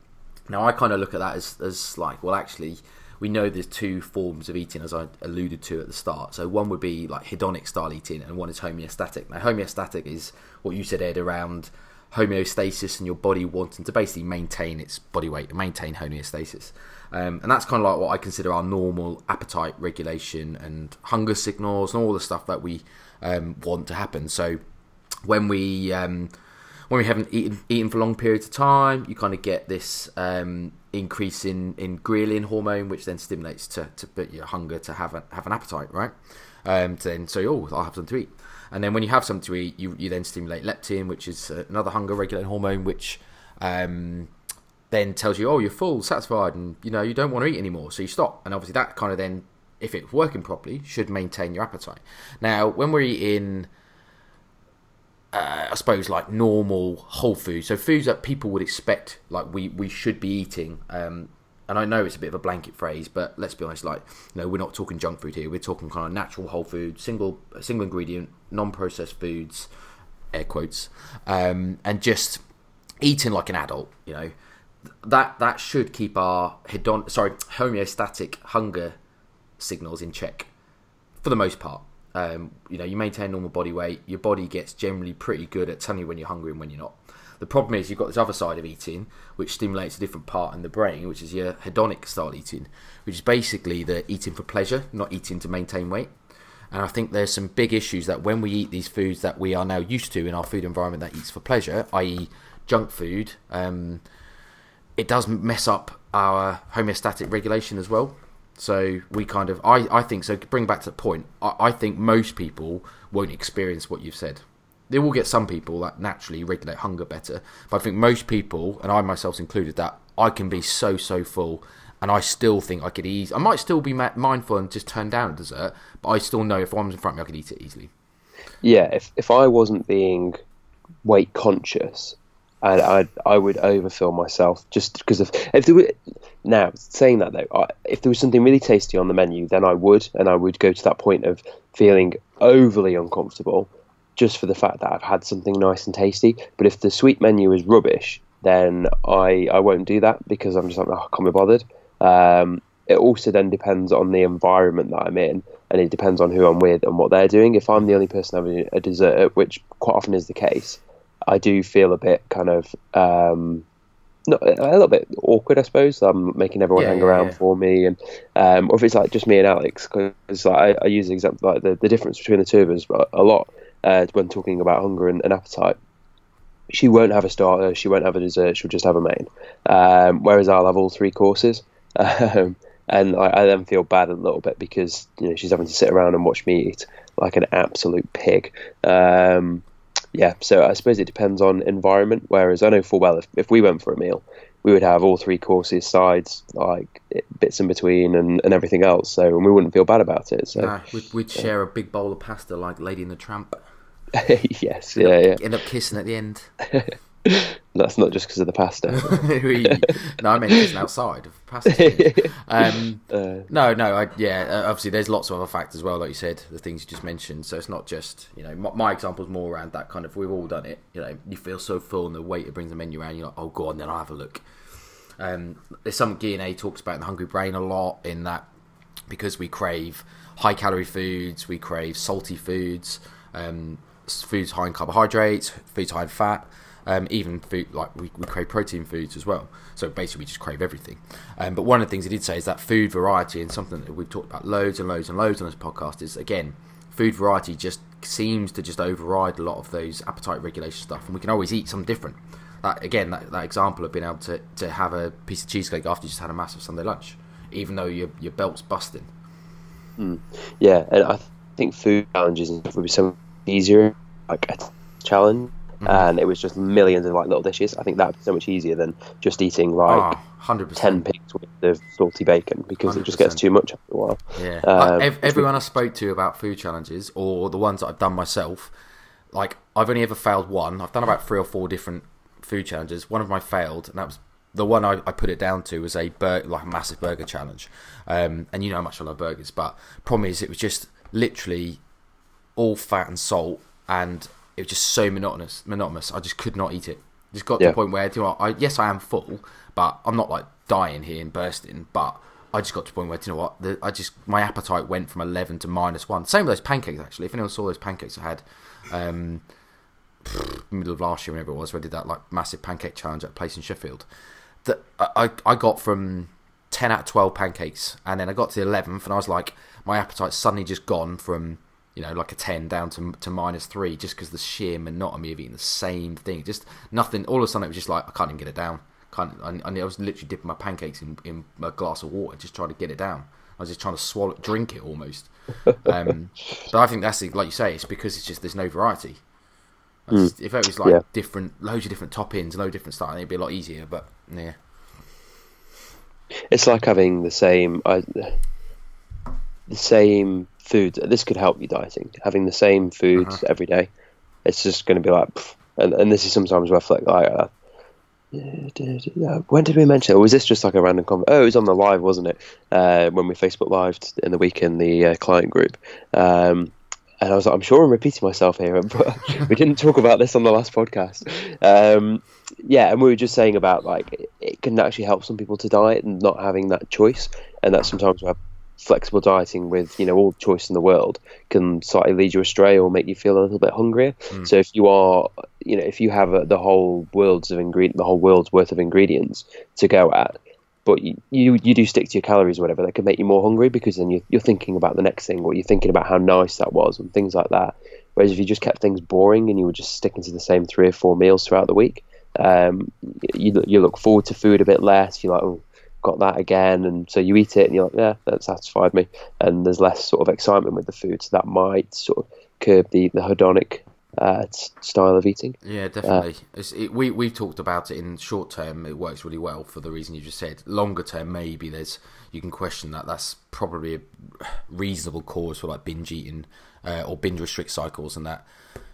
Now I kind of look at that as as like well actually we know there's two forms of eating as I alluded to at the start. So one would be like hedonic style eating and one is homeostatic. Now homeostatic is what you said Ed around homeostasis and your body wanting to basically maintain its body weight and maintain homeostasis. Um, and that's kind of like what I consider our normal appetite regulation and hunger signals and all the stuff that we um, want to happen. So when we um, when we haven't eaten eaten for long periods of time, you kind of get this um, increase in, in ghrelin hormone, which then stimulates to, to put your hunger to have a, have an appetite, right? Um, to then say, oh, I'll have something to eat. And then when you have something to eat, you, you then stimulate leptin, which is another hunger regulating hormone, which um, then tells you, oh, you're full, satisfied, and you know you don't want to eat anymore, so you stop. And obviously that kind of then, if it's working properly, should maintain your appetite. Now, when we're eating, uh, I suppose like normal whole food, so foods that people would expect, like we we should be eating. Um, and I know it's a bit of a blanket phrase, but let's be honest, like you know, we're not talking junk food here. We're talking kind of natural whole food, single single ingredient, non-processed foods, air quotes, um, and just eating like an adult. You know, that that should keep our hedon sorry homeostatic hunger signals in check for the most part. Um, you know, you maintain normal body weight. Your body gets generally pretty good at telling you when you're hungry and when you're not. The problem is you've got this other side of eating, which stimulates a different part in the brain, which is your hedonic style eating, which is basically the eating for pleasure, not eating to maintain weight. And I think there's some big issues that when we eat these foods that we are now used to in our food environment that eats for pleasure, i.e., junk food, um, it does mess up our homeostatic regulation as well. So we kind of, I, I think, so bring back to the point, I, I think most people won't experience what you've said. They will get some people that naturally regulate hunger better, but I think most people, and I myself included, that I can be so so full, and I still think I could ease. I might still be mindful and just turn down a dessert, but I still know if one was in front of me, I could eat it easily. Yeah, if if I wasn't being weight conscious, and I I would overfill myself just because of if there were now saying that though I, if there was something really tasty on the menu then I would and I would go to that point of feeling overly uncomfortable just for the fact that I've had something nice and tasty. But if the sweet menu is rubbish then I I won't do that because I'm just like oh, I can't be bothered. Um, it also then depends on the environment that I'm in and it depends on who I'm with and what they're doing. If I'm the only person having a dessert which quite often is the case I do feel a bit kind of um, not, a little bit awkward, I suppose. I'm making everyone yeah, hang around yeah. for me, and um, or if it's like just me and Alex, because like, I, I, use the example like the, the difference between the two of us a lot uh, when talking about hunger and, and, appetite. She won't have a starter, she won't have a dessert, she'll just have a main. Um, whereas I'll have all three courses. [LAUGHS] Um, and I, I, then feel bad a little bit because you know she's having to sit around and watch me eat like an absolute pig. Um, yeah, so I suppose it depends on environment. Whereas I know full well if, if we went for a meal, we would have all three courses, sides, like bits in between, and, and everything else. So and we wouldn't feel bad about it. So nah, we'd, we'd yeah. share a big bowl of pasta like Lady and the Tramp. [LAUGHS] yes, end yeah, up, yeah. End up kissing at the end. [LAUGHS] [LAUGHS] That's not just because of the pasta. [LAUGHS] no, I mean kissing outside of pasta. [LAUGHS] Um, uh, no, no, I, yeah. Uh, obviously, there's lots of other factors as well, like you said, the things you just mentioned. So it's not just you know my, my example is more around that kind of. We've all done it. You know, you feel so full, and the waiter brings the menu around. You're like, oh, go on, then I'll have a look. Um, Stephan Guyenet talks about the hungry brain a lot in that because we crave high calorie foods, we crave salty foods, um, foods high in carbohydrates, foods high in fat um, even food like we, we crave protein foods as well. So basically, we just crave everything. Um, but one of the things he did say is that food variety and something that we've talked about loads and loads and loads on this podcast is again food variety just seems to just override a lot of those appetite regulation stuff, and we can always eat something different. That again, that, that example of being able to, to have a piece of cheesecake after you just had a massive Sunday lunch, even though your your belt's busting. Mm. Yeah, and I think food challenges would be so easier, like a challenge Mm-hmm. and it was just millions of like little dishes. I think that's so much easier than just eating like oh, ten pigs worth of salty bacon because 100%. it just gets too much after a while. Yeah, um, like, everyone I spoke to about food challenges or the ones that I've done myself, like I've only ever failed one. I've done about three or four different food challenges. One of my failed, and that was the one I, I, put it down to was a bur- like a massive burger challenge. Um, and you know how much I love burgers, but problem is it was just literally all fat and salt and it was just so monotonous. Monotonous. I just could not eat it. Just got yeah. to the point where, you know, I, yes, I am full, but I'm not like dying here and bursting. But I just got to the point where, you know what, the, I just my appetite went from eleven to minus one. Same with those pancakes actually. If anyone saw those pancakes I had, um, middle of last year, whenever it was, where I did that like massive pancake challenge at a place in Sheffield, that I I got from ten out of twelve pancakes, and then I got to the eleventh, and I was like, my appetite suddenly just gone from you know, like a 10 down to, to minus 3 just because the sheer monotony of eating the same thing. Just nothing. All of a sudden, it was just like, I can't even get it down. Can't, I, I was literally dipping my pancakes in, in a glass of water, just trying to get it down. I was just trying to swallow, drink it almost. [LAUGHS] Um, but I think that's like you say, it's because it's just there's no variety. Mm. If it was like yeah. different, loads of different toppings, loads of different stuff, it'd be a lot easier. But yeah, It's like having the same I, the same food. This could help you dieting. Having the same foods Uh-huh. every day. It's just going to be like, pff, and and this is sometimes where I feel like, uh, when did we mention it? Or was this just like a random comment? Oh, it was on the live, wasn't it? Uh, when we Facebook lived in the week in the uh, client group. Um, and I was like, I'm sure I'm repeating myself here, [LAUGHS] but we didn't talk about this on the last podcast. Um, yeah, and we were just saying about like it, can actually help some people to diet and not having that choice, and that sometimes where flexible dieting with you know all the choice in the world can slightly lead you astray or make you feel a little bit hungrier. So if you are, you know, if you have uh the whole world's of ingredient, the whole world's worth of ingredients to go at, but you, you you do stick to your calories or whatever, that can make you more hungry because then you, you're thinking about the next thing or you're thinking about how nice that was and things like that. Whereas if you just kept things boring and you were just sticking to the same three or four meals throughout the week, um, you you look forward to food a bit less. You're like, oh, got that again, and so you eat it and you're like, yeah, that satisfied me. And there's less sort of excitement with the food, so that might sort of curb the the hedonic uh, style of eating. Yeah, definitely. it's, it, we we've talked about it in short term. It works really well for the reason you just said. Longer term, maybe there's you can question that. That's probably a reasonable cause for like binge eating uh, or binge restrict cycles, and that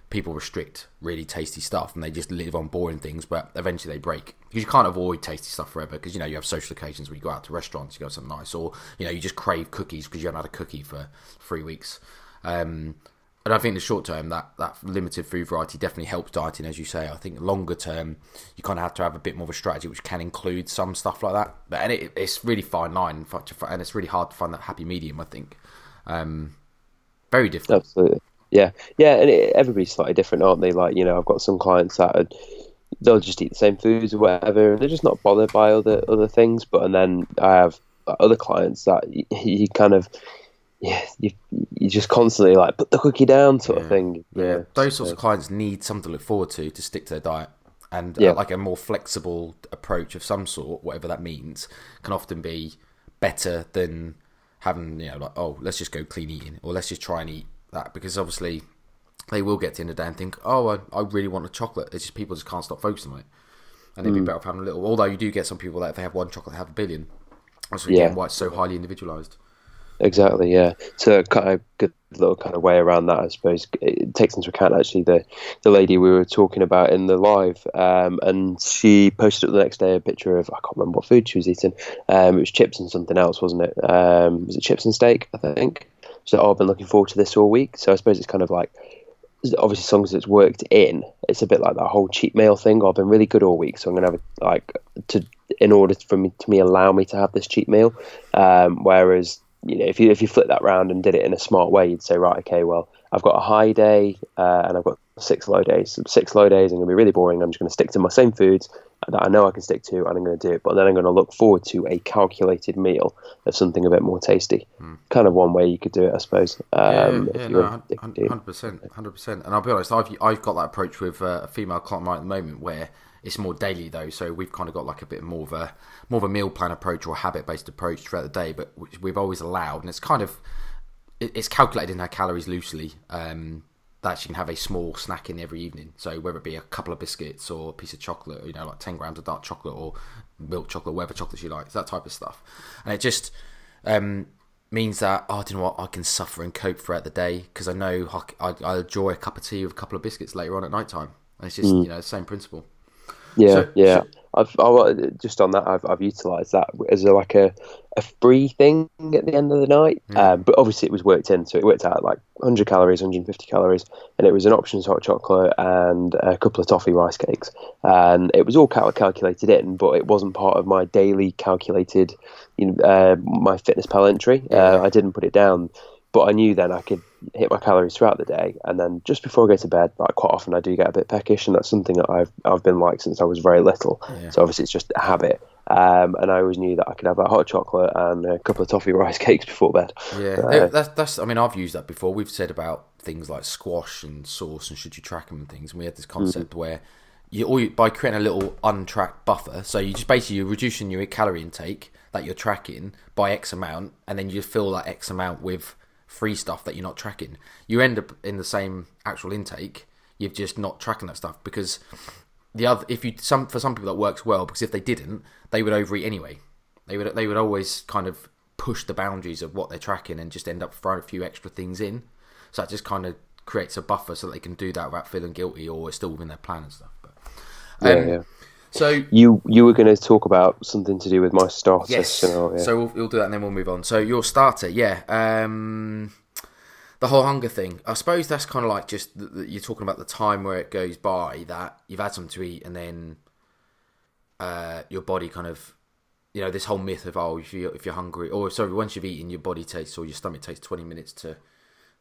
people restrict really tasty stuff and they just live on boring things, but eventually they break because you can't avoid tasty stuff forever. Because you know you have social occasions where you go out to restaurants, you go something nice, or you know you just crave cookies because you haven't had a cookie for three weeks. Um, and I think in the short term, that, that limited food variety definitely helps dieting, as you say. I think longer term, you kind of have to have a bit more of a strategy, which can include some stuff like that. But and it, it's really fine line, and it's really hard to find that happy medium. I think um, very difficult. Absolutely. Yeah, yeah, and it, everybody's slightly different, aren't they? Like, you know, I've got some clients that are, they'll just eat the same foods or whatever, and they're just not bothered by other other things. But and then I have other clients that you, you kind of, yeah, you you just constantly like put the cookie down sort of thing. Yeah, those sorts of clients need something to look forward to to stick to their diet, and Yeah. uh, like a more flexible approach of some sort, whatever that means, can often be better than having you know like oh let's just go clean eating or let's just try and eat that because obviously they will get to the end of the day and think oh I, I really want a chocolate. It's just people just can't stop focusing on it, and they'd be better off having a little. Although you do get some people that if they have one chocolate, they have a billion. That's Yeah. why it's so highly individualized. Exactly, yeah. So kind of good little kind of way around that, I suppose. It takes into account actually the the lady we were talking about in the live, um, and she posted up the next day a picture of I can't remember what food she was eating. Um, it was chips and something else, wasn't it? Um, was it chips and steak? I think. So oh, I've been looking forward to this all week. So I suppose it's kind of like obviously songs that's worked in, it's a bit like that whole cheat meal thing. I've been really good all week, so I'm gonna have a, like to in order for me to me allow me to have this cheat meal. Um, whereas you know if you if you flip that round and did it in a smart way, you'd say right, okay, well I've got a high day uh, and I've got six low days. Six low days, I'm gonna be really boring. I'm just gonna stick to my same foods that I know I can stick to, and I'm gonna do it. But then I'm gonna look forward to a calculated meal of something a bit more tasty. Kind of one way you could do it, I suppose. Um, yeah, yeah, no, addicted to it. hundred percent, hundred percent. And I'll be honest, I've I've got that approach with uh, a female client right at the moment where it's more daily though. So we've kind of got like a bit more of a more of a meal plan approach or habit based approach throughout the day. But which we've always allowed, and it's kind of it's calculated in her calories loosely. Um, that she can have a small snack in every evening. So whether it be a couple of biscuits or a piece of chocolate, you know, like ten grams of dark chocolate or milk chocolate, whatever chocolate she likes, that type of stuff. And it just um, means that oh, do you know what I can suffer and cope throughout the day because I know I, I, I enjoy a cup of tea with a couple of biscuits later on at night time. And it's just you know the same principle. Yeah, So- yeah. so- I've, I've just on that. I've I've utilised that as a, like a, a free thing at the end of the night. Um, but obviously, it was worked in, so it worked out like 100 calories, 150 calories, and it was an options hot chocolate and a couple of toffee rice cakes, and it was all cal- calculated in, but it wasn't part of my daily calculated, you know, uh, MyFitnessPal entry. Uh, I didn't put it down, but I knew then I could hit my calories throughout the day, and then just before I go to bed, like quite often I do get a bit peckish, and that's something that I've I've been like since I was very little. So obviously it's just a habit. Um, and I always knew that I could have that hot chocolate and a couple of toffee rice [LAUGHS] cakes before bed. Yeah, Uh, that's that's. I mean, I've used that before. We've said about things like squash and sauce, and should you track them and things. And we had this concept where you, or you by creating a little untracked buffer. So you just basically you're reducing your calorie intake that you're tracking by X amount, and then you fill that X amount with free stuff that you're not tracking. You end up in the same actual intake. You've just not tracking that stuff because the other if you some for some people that works well because if they didn't they would overeat anyway They would they would always kind of push the boundaries of what they're tracking and just end up throwing a few extra things in. So that just kind of creates a buffer so that they can do that without feeling guilty or it's still within their plan and stuff. But, Yeah, um, yeah. So You you were going to talk about something to do with my starter yes, so we'll, we'll do that and then we'll move on. So your starter, yeah, um, the whole hunger thing. I suppose that's kind of like just the, the, you're talking about the time where it goes by that you've had something to eat and then uh, your body kind of you know this whole myth of oh if you if you're hungry or sorry once you've eaten your body takes or your stomach takes 20 minutes to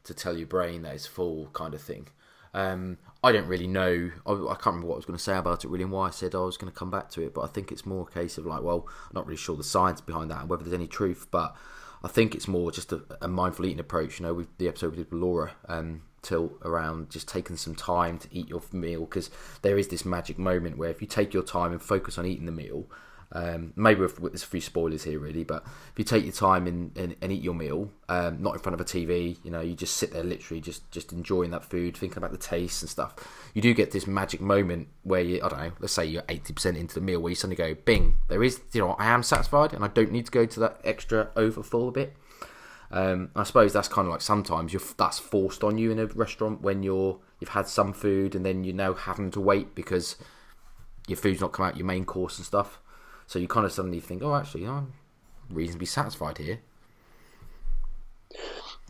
to tell your brain that it's full kind of thing. Um, I don't really know. I, I can't remember what I was going to say about it really, and why I said I was going to come back to it. But I think it's more a case of like, well, I'm not really sure the science behind that and whether there's any truth. But I think it's more just a, a mindful eating approach. You know, with the episode we did with Laura, um, till around just taking some time to eat your meal because there is this magic moment where if you take your time and focus on eating the meal. Um, maybe with, with there's a few spoilers here, really, but if you take your time and, and, and eat your meal, um, not in front of a TV, you know, you just sit there literally just just enjoying that food, thinking about the taste and stuff. You do get this magic moment where you, I don't know, let's say you're eighty percent into the meal, where you suddenly go, "Bing!" There is, you know, I am satisfied, and I don't need to go to that extra overfull a bit. Um, I suppose that's kind of like sometimes that's forced on you in a restaurant when you're you've had some food and then you're now having to wait because your food's not come out your main course and stuff. So you kind of suddenly think, oh, actually, I'm reasonably satisfied here.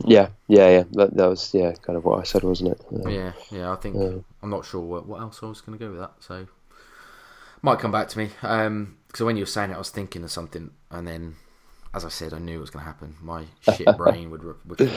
yeah, yeah, yeah. That, that was yeah, kind of what I said, wasn't it? Uh, Yeah, yeah. I think Yeah. I'm not sure what, what else I was going to go with that. So might come back to me. Um, because when you were saying it, I was thinking of something, and then, as I said, I knew it was going to happen. My shit [LAUGHS] brain would would.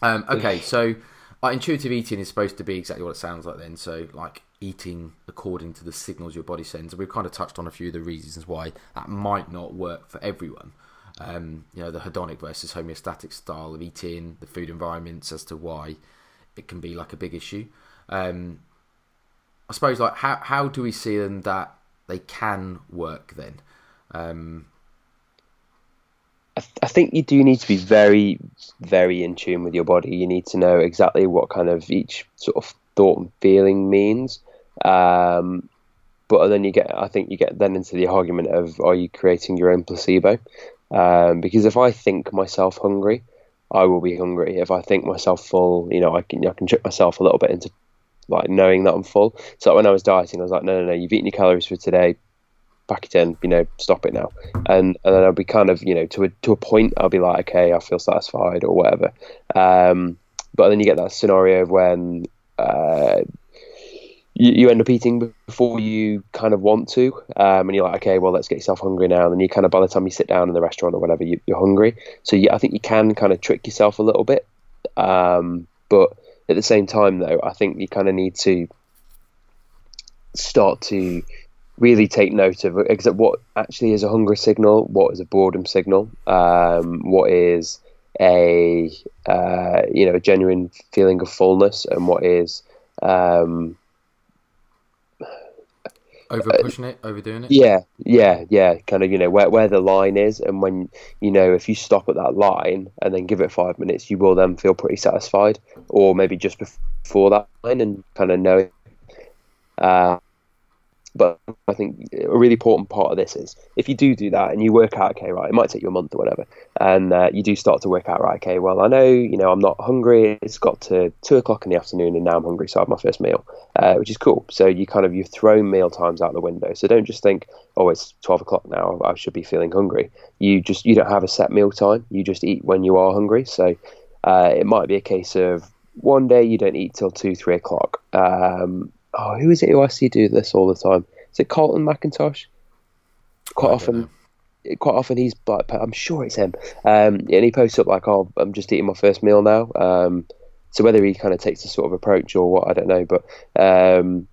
Um, okay, so uh, intuitive eating is supposed to be exactly what it sounds like. Then, so like eating according to the signals your body sends. And we've kind of touched on a few of the reasons why that might not work for everyone. Um, you know, the hedonic versus homeostatic style of eating, the food environments, as to why it can be like a big issue. Um, I suppose like how how do we see them that they can work then? Um, I, th- I think you do need to be very, very in tune with your body. You need to know exactly what kind of each sort of thought and feeling means. Um, but then you get, I think you get then into the argument of are you creating your own placebo? Um, because if I think myself hungry, I will be hungry. If I think myself full, you know, I can I can trick myself a little bit into like knowing that I'm full. So when I was dieting, I was like, no, no, no, you've eaten your calories for today. Pack it in, you know, stop it now. And and then I'll be kind of, you know, to a to a point, I'll be like, okay, I feel satisfied or whatever. Um, but then you get that scenario of when uh, you, you end up eating before you kind of want to, um, and you're like, okay, well, let's get yourself hungry now. And then you kind of, by the time you sit down in the restaurant or whatever, you, you're hungry. So yeah, I think you can kind of trick yourself a little bit. Um, but at the same time, though, I think you kind of need to start to really take note of exact what actually is a hunger signal, what is a boredom signal, um, what is a uh, you know a genuine feeling of fullness, and what is um, over pushing it, overdoing it. yeah, yeah, yeah, kind of you know where where the line is, and when you know if you stop at that line and then give it five minutes, you will then feel pretty satisfied, or maybe just before that line and kind of know. Uh, but I think a really important part of this is if you do do that and you work out, okay, right, it might take you a month or whatever, and uh, you do start to work out, right, okay, well, I know, you know, I'm not hungry. It's got to two o'clock in the afternoon, and now I'm hungry, so I have my first meal, uh, which is cool. So you kind of you've thrown meal times out the window. So don't just think, oh, it's twelve o'clock now, I should be feeling hungry. You just you don't have a set meal time. You just eat when you are hungry. So uh, it might be a case of one day you don't eat till two, three o'clock. Um, oh, who is it who I see do this all the time? Is it Carlton McIntosh? Quite I often, quite often he's like, I'm sure it's him, um, and he posts up like, "Oh, I'm just eating my first meal now." Um, so whether he kind of takes a sort of approach or what, I don't know, but um,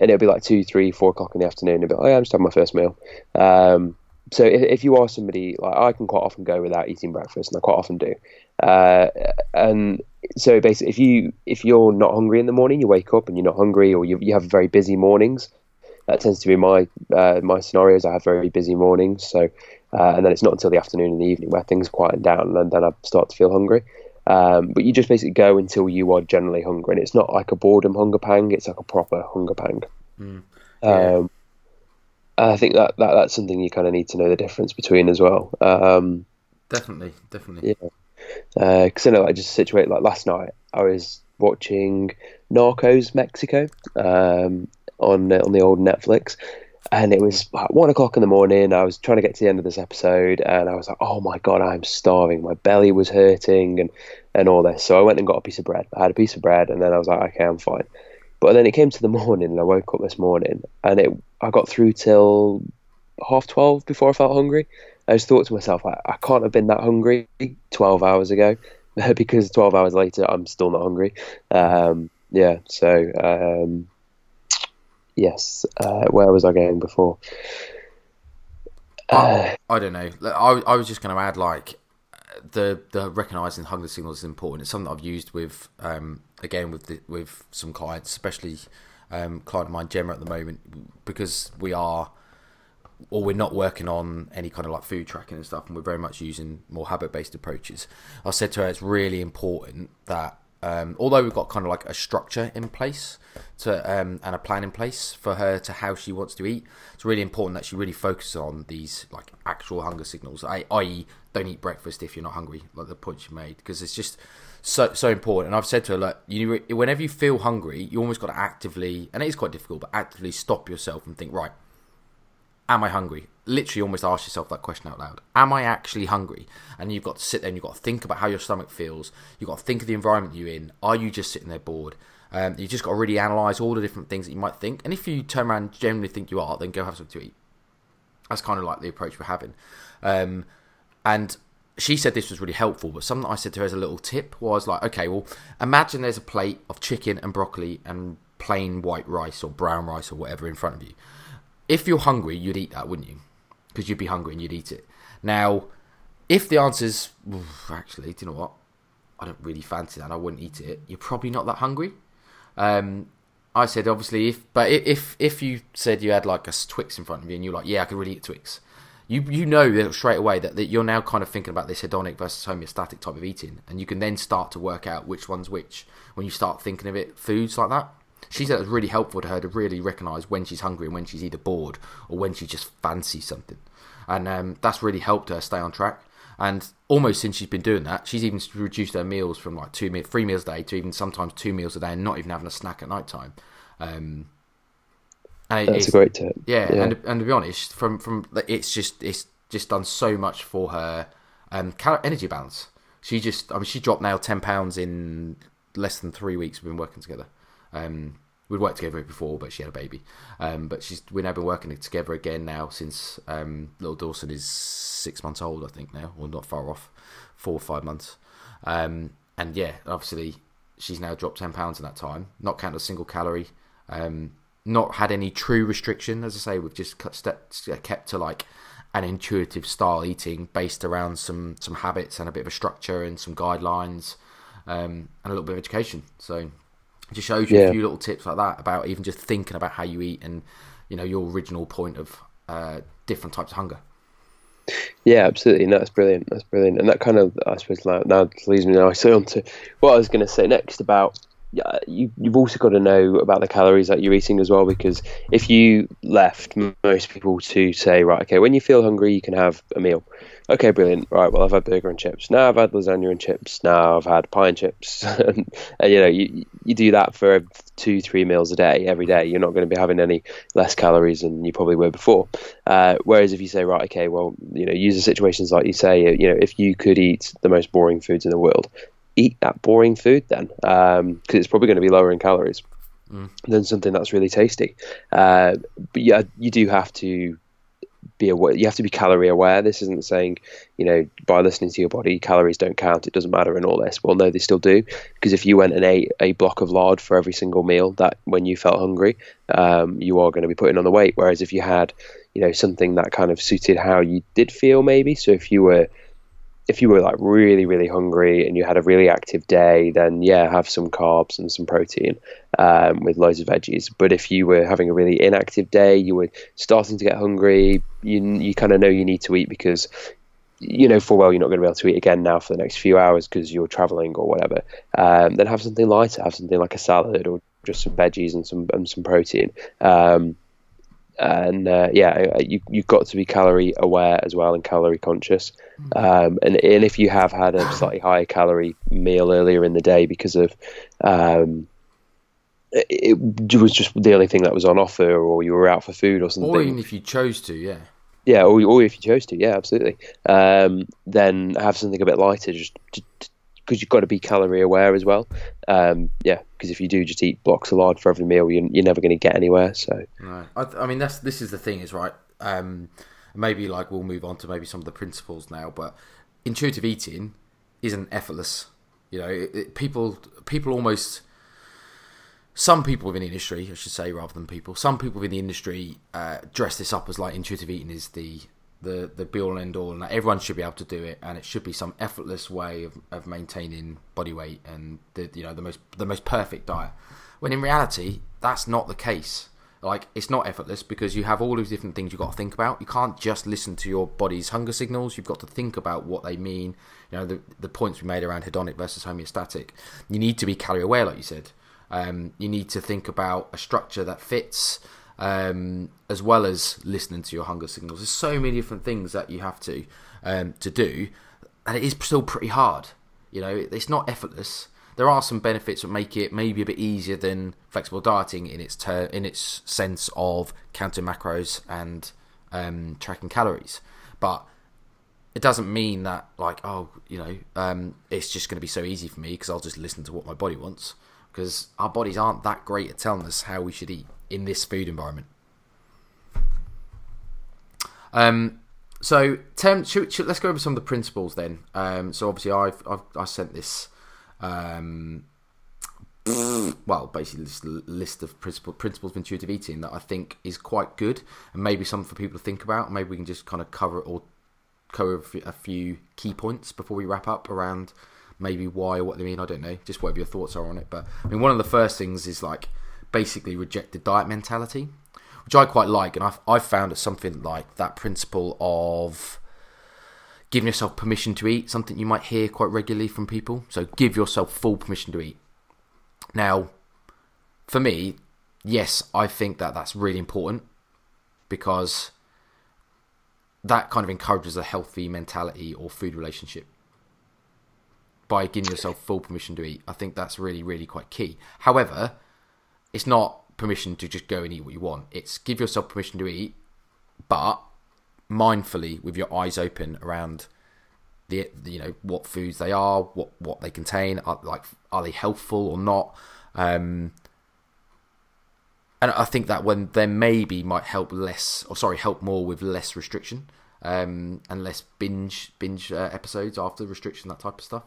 and it'll be like two, three, four o'clock in the afternoon. He'll be like, "Oh, yeah, I'm just having my first meal." Um, so if, if you are somebody like I can quite often go without eating breakfast, and I quite often do. Uh, and so basically, if you if you're not hungry in the morning, you wake up and you're not hungry, or you you have very busy mornings. That tends to be my uh, my scenarios. I have very busy mornings, so uh, and then it's not until the afternoon and the evening where things quieten down, and then I start to feel hungry. Um, but you just basically go until you are generally hungry, and it's not like a boredom hunger pang; it's like a proper hunger pang. Mm. Yeah. Um, I think that, that that's something you kind of need to know the difference between as well. Um, definitely, definitely. Yeah, because uh, I know, like just situate like last night, I was watching Narcos Mexico um, on on the old Netflix, and it was like one o'clock in the morning. I was trying to get to the end of this episode, and I was like, "Oh my god, I'm starving. My belly was hurting, and and all this." So I went and got a piece of bread. I had a piece of bread, and then I was like, "Okay, I'm fine." But then it came to the morning, and I woke up this morning, and it I got through till half twelve before I felt hungry. I just thought to myself, I, I can't have been that hungry twelve hours ago, [LAUGHS] because twelve hours later I'm still not hungry. Um, yeah, so um, yes, uh, where was I going before? Uh, I, I don't know. I, I was just going to add like the the recognizing hunger signals is important. It's something I've used with um, again with the, with some clients, especially um, client of mine Gemma at the moment, because we are or we're not working on any kind of like food tracking and stuff, and we're very much using more habit based approaches. I said to her, it's really important that um, although we've got kind of like a structure in place to um, and a plan in place for her to how she wants to eat, it's really important that she really focuses on these like actual hunger signals, i.e., don't eat breakfast if you're not hungry, like the point you made, because it's just so so important. And I've said to her, like, you whenever you feel hungry, you almost got to actively, and it is quite difficult, but actively stop yourself and think, right, am I hungry? Literally, almost ask yourself that question out loud. Am I actually hungry? And you've got to sit there and you've got to think about how your stomach feels. You've got to think of the environment you're in. Are you just sitting there bored? Um, you just got to really analyze all the different things that you might think. And if you turn around and generally think you are, then go have something to eat. That's kind of like the approach we're having. Um, and she said this was really helpful, but something I said to her as a little tip was like, okay, well, imagine there's a plate of chicken and broccoli and plain white rice or brown rice or whatever in front of you if you're hungry, you'd eat that, wouldn't you? Because you'd be hungry and you'd eat it. Now, if the answer's actually, do you know what? I don't really fancy that. and I wouldn't eat it. You're probably not that hungry. Um, I said obviously if, but if if you said you had like a Twix in front of you and you're like, yeah, I could really eat Twix. You you know straight away that, that you're now kind of thinking about this hedonic versus homeostatic type of eating, and you can then start to work out which one's which when you start thinking of it foods like that she said it was really helpful to her to really recognise when she's hungry and when she's either bored or when she just fancies something. And um, that's really helped her stay on track. And almost since she's been doing that, she's even reduced her meals from like two, three meals a day to even sometimes two meals a day, and not even having a snack at night time. Um, That's a great tip. Yeah, yeah, And, and to be honest, from from it's just it's just done so much for her um, energy balance. She just, I mean, she dropped now ten pounds in less than three weeks. We've been working together. Um, we'd worked together before, but she had a baby. Um, but she's we've now been working together again now since um, little Dawson is six months old, I think now, or not far off, four or five months. Um, and yeah, obviously she's now dropped ten pounds in that time, not counting a single calorie. Um, not had any true restriction, as I say. We've just kept to like an intuitive style eating based around some some habits and a bit of a structure and some guidelines um, and a little bit of education. So just shows you yeah. a few little tips like that about even just thinking about how you eat and you know your original point of uh, different types of hunger. Yeah, absolutely. No, that's brilliant. That's brilliant. And that kind of, I suppose, like, now leads me nicely on to what I was going to say next about yeah, you, you've also got to know about the calories that you're eating as well because if you left most people to say right okay when you feel hungry you can have a meal okay brilliant. Right well i've had burger and chips. Now i've had lasagna and chips. Now i've had pie and chips. [LAUGHS] And, you know you, you do that for two three meals a day every day. You're not going to be having any less calories than you probably were before. Uh, whereas if you say right okay well you know use the situations like you say you know if you could eat the most boring foods in the world eat that boring food then, because um, it's probably going to be lower in calories mm. than something that's really tasty. Uh, but yeah, you do have to be aware. You have to be calorie aware. This isn't saying, you know, by listening to your body, calories don't count. It doesn't matter and all this. Well, no, they still do. Because if you went and ate a block of lard for every single meal, that when you felt hungry, um, you are going to be putting on the weight. Whereas if you had, you know, something that kind of suited how you did feel, maybe. So if you were if you were like really really hungry and you had a really active day then yeah have some carbs and some protein um, with loads of veggies. But if you were having a really inactive day you were starting to get hungry you you kind of know you need to eat because you know for well you're not going to be able to eat again now for the next few hours because you're traveling or whatever. Um, then have something lighter have something like a salad or just some veggies and some and some protein. Um, and uh, yeah, you you've got to be calorie aware as well and calorie conscious. Um, and and if you have had a slightly [SIGHS] higher calorie meal earlier in the day because of um, it, it was just the only thing that was on offer, or you were out for food or something, Or even if you chose to, yeah. yeah, or, or if you chose to, yeah, absolutely. Um, then have something a bit lighter, just because you've got to be calorie aware as well. Um, yeah, because if you do just eat blocks of lard for every meal, you're, you're never going to get anywhere. So Right. I, I mean, that's this is the thing, is right. Um, maybe like we'll move on to maybe some of the principles now, but intuitive eating isn't effortless. You know, it, it, people people almost some people within the industry, I should say, rather than people, some people within the industry uh, dress this up as like intuitive eating is the the the be all and end all, and that everyone should be able to do it, and it should be some effortless way of, of maintaining body weight and the you know the most the most perfect diet. When in reality, that's not the case. Like it's not effortless because you have all these different things you've got to think about. You can't just listen to your body's hunger signals. You've got to think about what they mean. You know the the points we made around hedonic versus homeostatic. You need to be calorie aware, like you said. Um, you need to think about a structure that fits, um, as well as listening to your hunger signals. There's so many different things that you have to um, to do, and it is still pretty hard. You know, it's not effortless. There are some benefits that make it maybe a bit easier than flexible dieting in its ter- in its sense of counting macros and um, tracking calories, but it doesn't mean that like oh you know um, it's just going to be so easy for me because I'll just listen to what my body wants because our bodies aren't that great at telling us how we should eat in this food environment. Um, so, Tem, should, should, let's go over some of the principles then. Um, so, obviously, I've, I've I sent this, um, well, basically this list of principle, principles of intuitive eating that I think is quite good and maybe something for people to think about. Maybe we can just kind of cover it or cover a few key points before we wrap up around maybe why or what they mean. I don't know. Just whatever your thoughts are on it. But I mean, one of the first things is like basically rejected diet mentality, which I quite like, and I've I've found it something like that principle of giving yourself permission to eat. Something you might hear quite regularly from people. So give yourself full permission to eat. Now, for me, yes, I think that that's really important because that kind of encourages a healthy mentality or food relationship by giving yourself full permission to eat. I think that's really, really quite key. However, it's not permission to just go and eat what you want. It's give yourself permission to eat, but mindfully with your eyes open around the you know what foods they are, what what they contain, are, like are they healthful or not. Um, and I think that when there maybe might help less, or sorry, help more with less restriction um, and less binge binge uh, episodes after restriction, that type of stuff.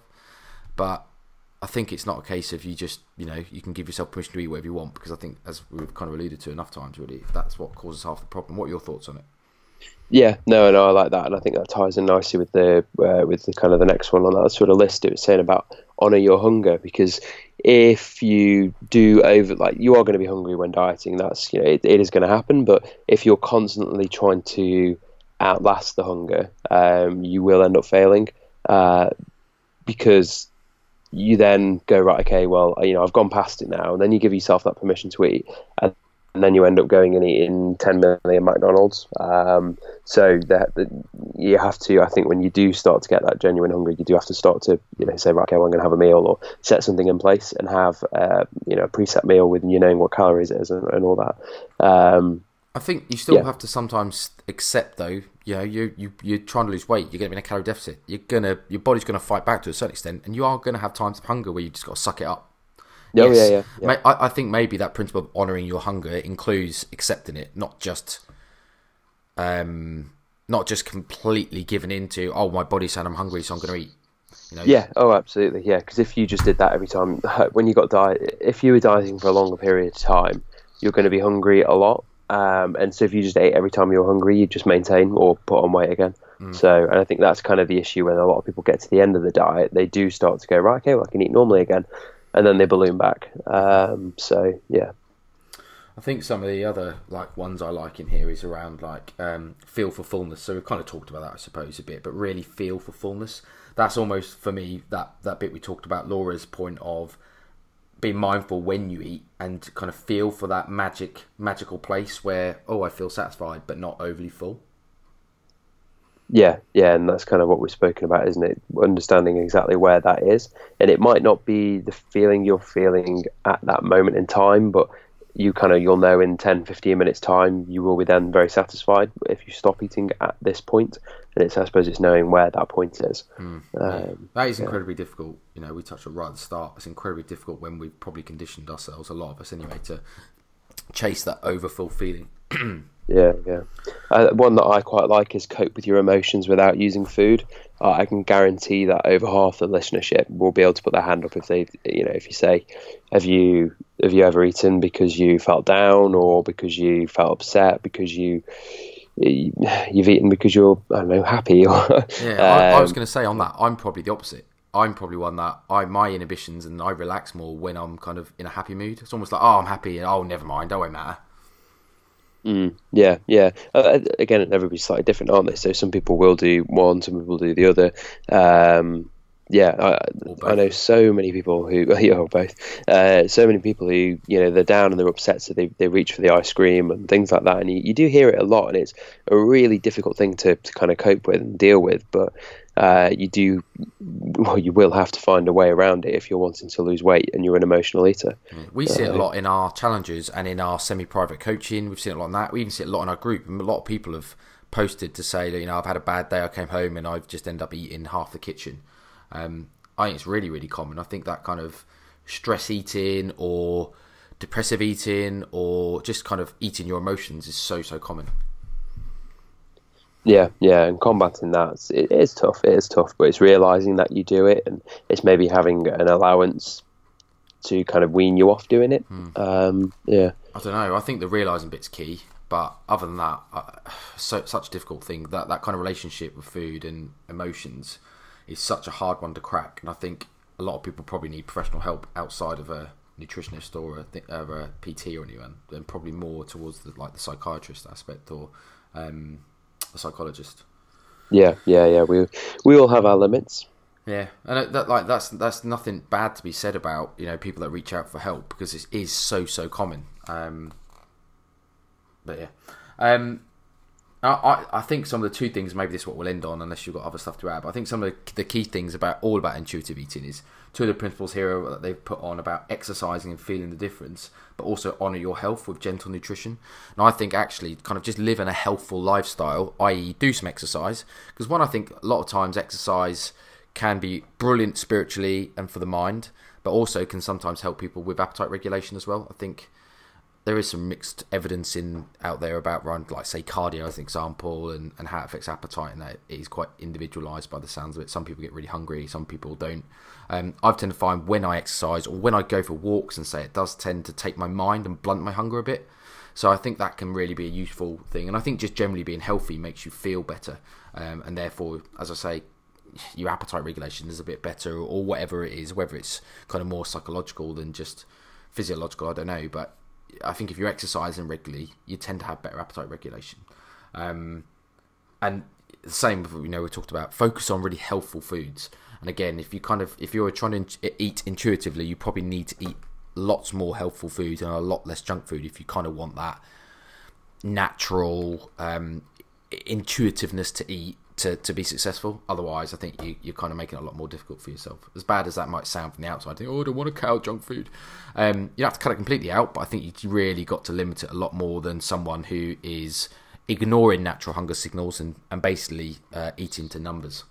But I think it's not a case of you just, you know, you can give yourself permission to eat whatever you want because I think, as we've kind of alluded to enough times, really, that's what causes half the problem. What are your thoughts on it? Yeah, no, no, I like that, and I think that ties in nicely with the uh, with the kind of the next one on that sort of list. It was saying about honor your hunger because if you do over like you are going to be hungry when dieting, that's you know it, it is going to happen. But if you're constantly trying to outlast the hunger, um, you will end up failing uh, because you then go right okay well you know i've gone past it now. And then you give yourself that permission to eat and, and then you end up going and eating 10 million mcdonald's. Um, so that, that, you have to i think when you do start to get that genuine hunger you do have to start to you know say right okay well, i'm going to have a meal or set something in place and have uh, you know a preset meal with you knowing what calories it is and, and all that. Um, I think you still yeah. have to sometimes accept, though. You know, you you you're trying to lose weight. You're going to be in a calorie deficit. You're gonna your body's going to fight back to a certain extent, and you are going to have times of hunger where you just got to suck it up. Oh yes. yeah, yeah. yeah. I, I think maybe that principle of honouring your hunger includes accepting it, not just um, not just completely giving into. Oh, my body's saying I'm hungry, so I'm going to eat. You know? Yeah. Oh, absolutely. Yeah. Because if you just did that every time, [LAUGHS] when you got diet, if you were dieting for a longer period of time, you're going to be hungry a lot um, and so if you just ate every time you're hungry, you just maintain or put on weight again. Mm. So, and I think that's kind of the issue when a lot of people get to the end of the diet, they do start to go, right, okay, well, I can eat normally again. And then they balloon back. Um, so, yeah. I think some of the other like ones I like in here is around like um, feel for fullness. So we've kind of talked about that, I suppose, a bit, but really feel for fullness. That's almost for me that that bit we talked about. Laura's point of being mindful when you eat and kind of feel for that magic magical place where oh I feel satisfied but not overly full. Yeah, yeah, and that's kind of what we've spoken about, isn't it? Understanding exactly where that is. And it might not be the feeling you're feeling at that moment in time, but you kind of you'll know in 10 15 minutes time you will be then very satisfied if you stop eating at this point and it's i suppose it's knowing where that point is mm, um, that is incredibly yeah. difficult you know we touched on right at the start it's incredibly difficult when we've probably conditioned ourselves a lot of us anyway to chase that overfull feeling [CLEARS THROAT] Yeah, yeah. Uh, one that I quite like is cope with your emotions without using food. Uh, I can guarantee that over half the listenership will be able to put their hand up if they, you know, if you say, "Have you have you ever eaten because you felt down or because you felt upset because you you've eaten because you're I don't know happy?" Or, [LAUGHS] yeah, I, I was um, going to say on that, I'm probably the opposite. I'm probably one that I my inhibitions and I relax more when I'm kind of in a happy mood. It's almost like, oh, I'm happy, and oh, never mind, that won't matter. Mm, yeah, yeah. Uh, again, everybody's slightly different, aren't they? So some people will do one, some people do the other. Um, yeah, I, I, know so many people who, [LAUGHS] yeah, both. Uh, so many people who, you know, they're down and they're upset, so they, they reach for the ice cream and things like that. And you, you do hear it a lot, and it's a really difficult thing to, to kind of cope with and deal with. But uh, you do well you will have to find a way around it if you're wanting to lose weight and you're an emotional eater. We see it a uh, lot in our challenges and in our semi-private coaching. We've seen a lot in that. We even see it a lot in our group. And a lot of people have posted to say that you know I've had a bad day I came home and I've just ended up eating half the kitchen. Um, I think it's really really common. I think that kind of stress eating or depressive eating or just kind of eating your emotions is so so common yeah, yeah, and combating that it is tough. It is tough, but it's realizing that you do it, and it's maybe having an allowance to kind of wean you off doing it. Hmm. Um, yeah, I don't know. I think the realizing bit's key, but other than that, [SIGHS] so such a difficult thing that that kind of relationship with food and emotions is such a hard one to crack, and I think a lot of people probably need professional help outside of a nutritionist or a, or a PT or anyone, and probably more towards the like the psychiatrist aspect or. Um, a psychologist. Yeah, yeah, yeah. We we all have our limits. Yeah, and that like that's that's nothing bad to be said about you know people that reach out for help because it is so so common. Um, but yeah, um, I, I think some of the two things, maybe this is what we'll end on, unless you've got other stuff to add. But I think some of the, the key things about all about intuitive eating is two of the principles here that they've put on about exercising and feeling the difference, but also honour your health with gentle nutrition. And I think actually, kind of just living a healthful lifestyle, i.e., do some exercise, because one, I think a lot of times exercise can be brilliant spiritually and for the mind, but also can sometimes help people with appetite regulation as well. I think there is some mixed evidence in out there about like say cardio as an example and, and how it affects appetite and that it is quite individualized by the sounds of it some people get really hungry some people don't um, i've tend to find when i exercise or when i go for walks and say it does tend to take my mind and blunt my hunger a bit so i think that can really be a useful thing and i think just generally being healthy makes you feel better um, and therefore as i say your appetite regulation is a bit better or whatever it is whether it's kind of more psychological than just physiological i don't know but I think if you're exercising regularly, you tend to have better appetite regulation. Um, and the same, you know, we talked about focus on really healthful foods. And again, if you kind of if you're trying to eat intuitively, you probably need to eat lots more healthful foods and a lot less junk food if you kind of want that natural um, intuitiveness to eat to, to be successful. Otherwise, I think you, you're kind of making it a lot more difficult for yourself. As bad as that might sound from the outside, think, oh, I don't want to cut junk food. Um, you have to cut it completely out, but I think you really got to limit it a lot more than someone who is ignoring natural hunger signals and, and basically uh, eating to numbers.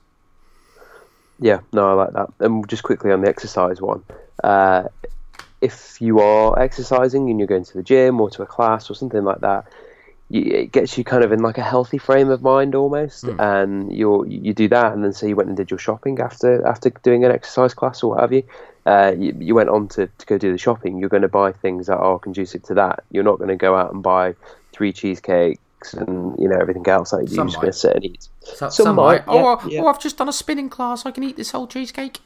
Yeah, no, I like that. And just quickly on the exercise one, uh, if you are exercising and you're going to the gym or to a class or something like that, it gets you kind of in like a healthy frame of mind almost, mm. and you you do that, and then say you went and did your shopping after after doing an exercise class or what have you. Uh, you, you, went on to, to go do the shopping. You're going to buy things that are conducive to that. You're not going to go out and buy three cheesecakes and you know everything else. Like you're just to sit and eat. some, some, might. might. Yeah, oh, yeah. oh, I've just done a spinning class. I can eat this whole cheesecake.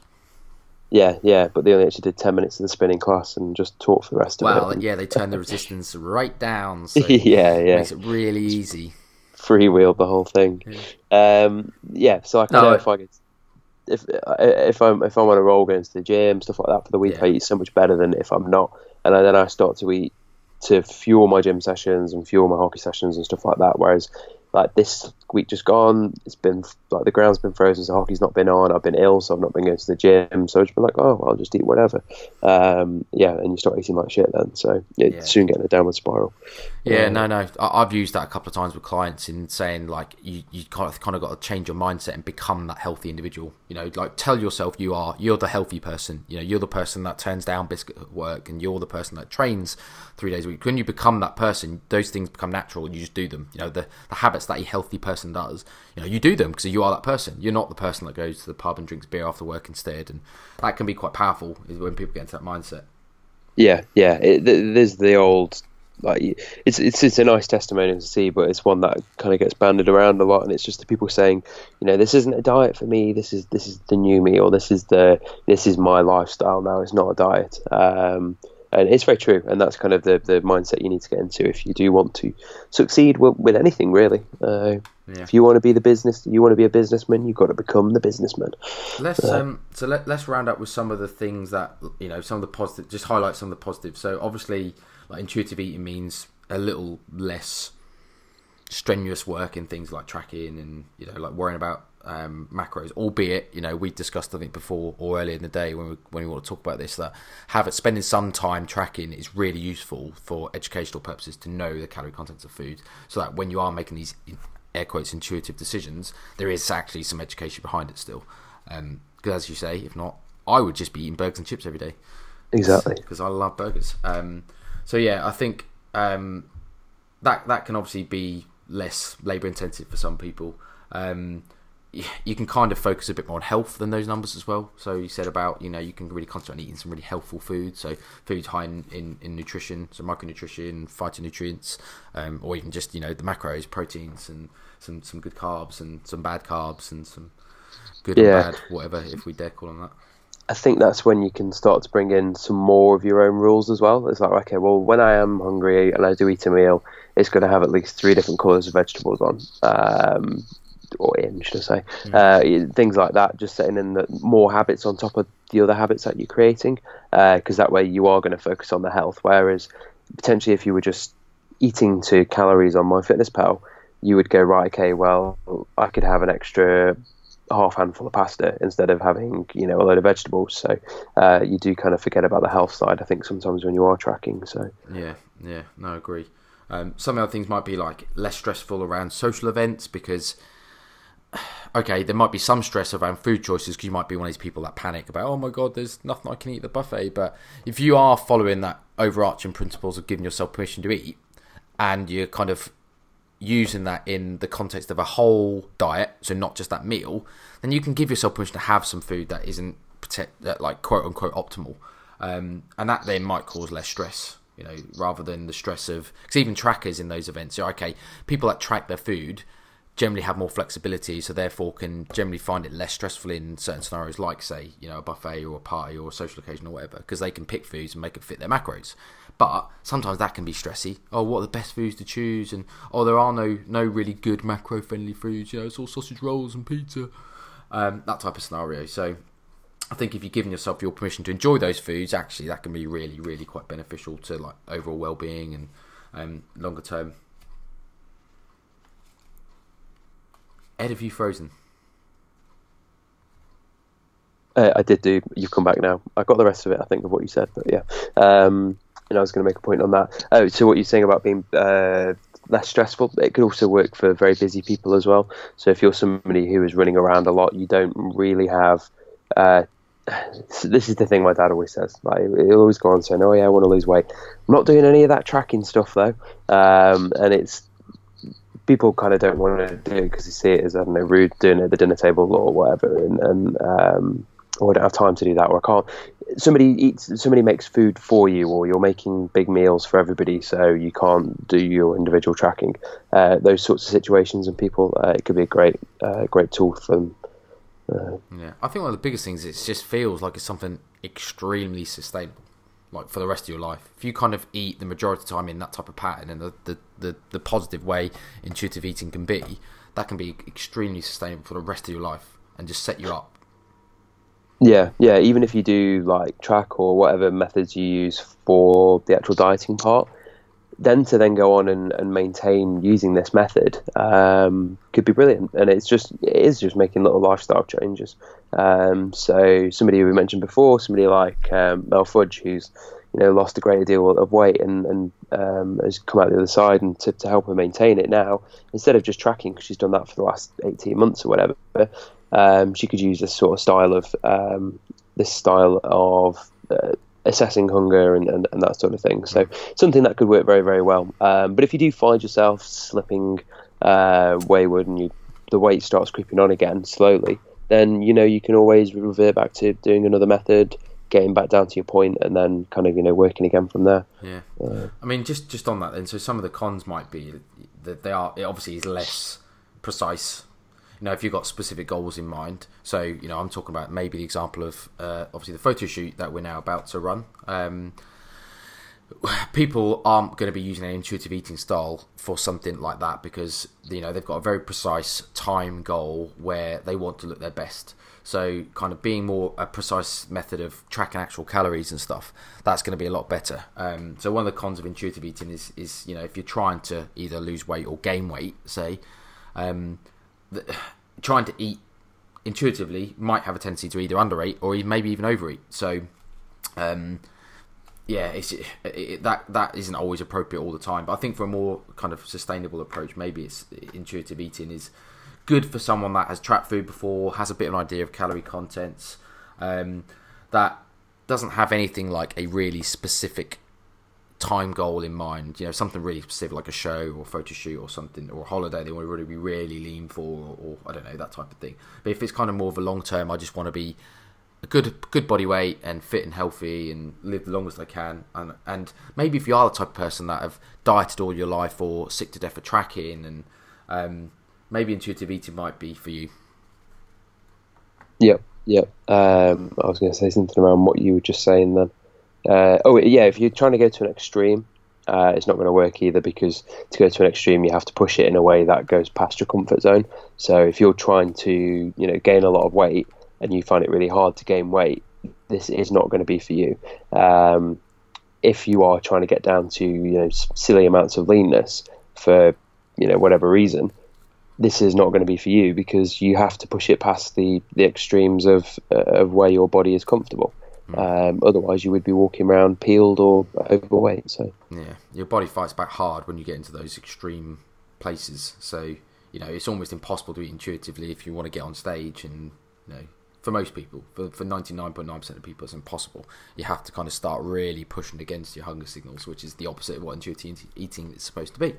Yeah, yeah, but they only actually did ten minutes of the spinning class and just taught for the rest well, of it. Well, yeah, they turned the resistance right down. So [LAUGHS] yeah, yeah, makes it really easy. Freewheeled the whole thing. Yeah, um, yeah so I can no, know if I get if if I'm if I'm on a roll going to the gym stuff like that for the week, Yeah. I eat so much better than if I'm not, and then I start to eat to fuel my gym sessions and fuel my hockey sessions and stuff like that. Whereas like this week just gone, it's been like the ground's been frozen, so hockey's not been on. I've been ill, so I've not been going to the gym. So it's been like, oh, I'll just eat whatever. Um, yeah, and you start eating like shit then. So it's Yeah. soon getting a downward spiral. Yeah, Um, no, no. I, I've used that a couple of times with clients in saying like you, you kind of kind of got to change your mindset and become that healthy individual. You know, like tell yourself you are you're the healthy person. You know, you're the person that turns down biscuit at work, and you're the person that trains three days a week. When you become that person, those things become natural. and You just do them. You know, the the habits that a healthy person does. You know, you do them because you are that person. You're not the person that goes to the pub and drinks beer after work instead, and that can be quite powerful. Is when people get into that mindset. Yeah, yeah. It, th- there's the old like it's it's it's a nice testimonial to see, but it's one that kind of gets banded around a lot, and it's just the people saying, you know, this isn't a diet for me. This is this is the new me, or this is the this is my lifestyle now. It's not a diet. Um, and it's very true, and that's kind of the, the mindset you need to get into if you do want to succeed with, with anything, really. Uh, Yeah. If you want to be the business, you want to be a businessman, you've got to become the businessman. Let's um so let, let's round up with some of the things that you know some of the positive just highlight some of the positives. So obviously like intuitive eating means a little less strenuous work in things like tracking and you know like worrying about um, macros. Albeit you know we discussed I think before or earlier in the day when we when we want to talk about this that having spending some time tracking is really useful for educational purposes to know the calorie contents of food so that when you are making these air quotes intuitive decisions there is actually some education behind it still. Um, because as you say, if not, I would just be eating burgers and chips every day Exactly. because I love burgers. Um, so yeah, I think um, that that can obviously be less labour intensive for some people. Um, you can kind of focus a bit more on health than those numbers as well. So you said about you know you can really concentrate on eating some really healthful food. So foods high in, in, in nutrition, so micronutrition, phytonutrients, um, or even just you know the macros, proteins, and some some good carbs and some bad carbs and some good Yeah. and bad whatever if we dare call them that. I think that's when you can start to bring in some more of your own rules as well. It's like, okay, well, when I am hungry and I do eat a meal, it's going to have at least three different colours of vegetables on, um, or in, should I say. Uh, things like that, just setting in the more habits on top of the other habits that you're creating, because that way you are going to focus on the health. Whereas potentially if you were just eating to calories on MyFitnessPal, you would go, right, okay, well, I could have an extra half handful of pasta instead of having you know a load of vegetables. So uh, you do kind of forget about the health side. I think sometimes when you are tracking. So Yeah, yeah, no, I agree. Um, some other things might be like less stressful around social events because, okay, there might be some stress around food choices because you might be one of these people that panic about, oh my god, there's nothing I can eat at the buffet. But if you are following that overarching principles of giving yourself permission to eat, and you're kind of using that in the context of a whole diet, so not just that meal, then you can give yourself permission to have some food that isn't protect, that like quote unquote optimal, um, and that then might cause less stress. You know, rather than the stress of because even trackers in those events, okay, people that track their food generally have more flexibility, so therefore can generally find it less stressful in certain scenarios, like say you know a buffet or a party or a social occasion or whatever, because they can pick foods and make it fit their macros. But sometimes that can be stressy. Oh, what are the best foods to choose? And oh, there are no no really good macro friendly foods. You know, it's all sausage rolls and pizza, um, that type of scenario. So I think if you're giving yourself your permission to enjoy those foods, actually that can be really really quite beneficial to like overall well being and um, longer term. Ed, have you frozen? uh, I did do. You've come back now. I got the rest of it. I think of what you said, but yeah. Um, and I was going to make a point on that. Oh, so what you're saying about being uh, less stressful, it could also work for very busy people as well. So if you're somebody who is running around a lot, you don't really have. Uh, [SIGHS] this is the thing my dad always says. Like he'll always go on saying, "Oh yeah, I want to lose weight." I'm not doing any of that tracking stuff though, um, and it's people kind of don't want to do it because they see it as I don't know rude doing it at the dinner table or whatever, and, and um, or I don't have time to do that, or I can't. Somebody eats, somebody makes food for you, or you're making big meals for everybody, so you can't do your individual tracking. Uh, those sorts of situations and people, uh, it could be a great, uh, great tool for them. Yeah, I think one of the biggest things is it just feels like it's something extremely sustainable, like for the rest of your life. If you kind of eat the majority of the time in that type of pattern and the the, the, the positive way intuitive eating can be, that can be extremely sustainable for the rest of your life and just set you up Yeah, yeah. Even if you do like track or whatever methods you use for the actual dieting part, then to then go on and, and maintain using this method um, could be brilliant. And it's just it is just making little lifestyle changes. Um, so somebody we mentioned before, somebody like um, Mel Fudge, who's you know lost a great deal of weight and and um, has come out the other side, and to, to help her maintain it now, instead of just tracking, because she's done that for the last eighteen months or whatever, um, she could use this sort of style of um, this style of uh, assessing hunger and, and, and, that sort of thing. So something that could work very very well. Um, but if you do find yourself slipping uh, wayward and you the weight starts creeping on again slowly, then you know you can always revert back to doing another method, getting back down to your point, and then kind of you know working again from there. Yeah, uh, I mean just just on that then. So some of the cons might be that they are it obviously is less precise you know, if you've got specific goals in mind. So, you know, I'm talking about maybe the example of uh, obviously the photo shoot that we're now about to run. Um, people aren't going to be using an intuitive eating style for something like that because you know they've got a very precise time goal where they want to look their best. So, kind of being more a precise method of tracking actual calories and stuff, that's going to be a lot better. Um, so, one of the cons of intuitive eating is, is you know, if you're trying to either lose weight or gain weight, say, um, the, [SIGHS] trying to eat intuitively might have a tendency to either undereat or maybe even overeat. So, um, yeah, it's it, it, that that isn't always appropriate all the time. But I think for a more kind of sustainable approach, maybe it's intuitive eating is good for someone that has tracked food before, has a bit of an idea of calorie contents, um, that doesn't have anything like a really specific time goal in mind, you know, something really specific like a show or photo shoot or something or a holiday they want to really be really lean for or, or I don't know that type of thing. But if it's kind of more of a long term, I just want to be a good good body weight and fit and healthy and live the longest I can. And and maybe if you are the type of person that have dieted all your life or sick to death for tracking and um, maybe intuitive eating might be for you. Yep, yep. Um, I was going to say something around what you were just saying then. Uh, oh yeah, if you're trying to go to an extreme, uh, it's not going to work either because to go to an extreme, you have to push it in a way that goes past your comfort zone. So if you're trying to, you know, gain a lot of weight and you find it really hard to gain weight, this is not going to be for you. Um, if you are trying to get down to, you know, silly amounts of leanness for, you know, whatever reason, this is not going to be for you because you have to push it past the the extremes of uh, of where your body is comfortable. Um, otherwise, you would be walking around peeled or overweight. So yeah, your body fights back hard when you get into those extreme places. So you know it's almost impossible to eat intuitively if you want to get on stage. And you know, for most people, for for ninety nine point nine percent of people, it's impossible. You have to kind of start really pushing against your hunger signals, which is the opposite of what intuitive eating is supposed to be.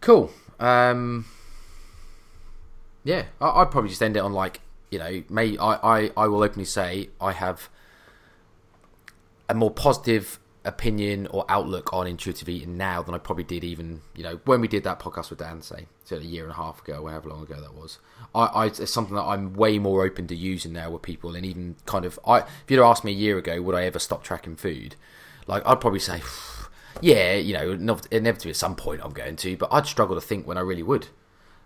Cool. Um, yeah, I, would probably just end it on like you know, may I, I, I will openly say I have a more positive opinion or outlook on intuitive eating now than I probably did even you know when we did that podcast with Dan say so a year and a half ago however long ago that was. I, I it's something that I'm way more open to using now with people and even kind of I if you'd asked me a year ago would I ever stop tracking food? Like I'd probably say [SIGHS] yeah you know inevitably at some point I'm going to but I'd struggle to think when I really would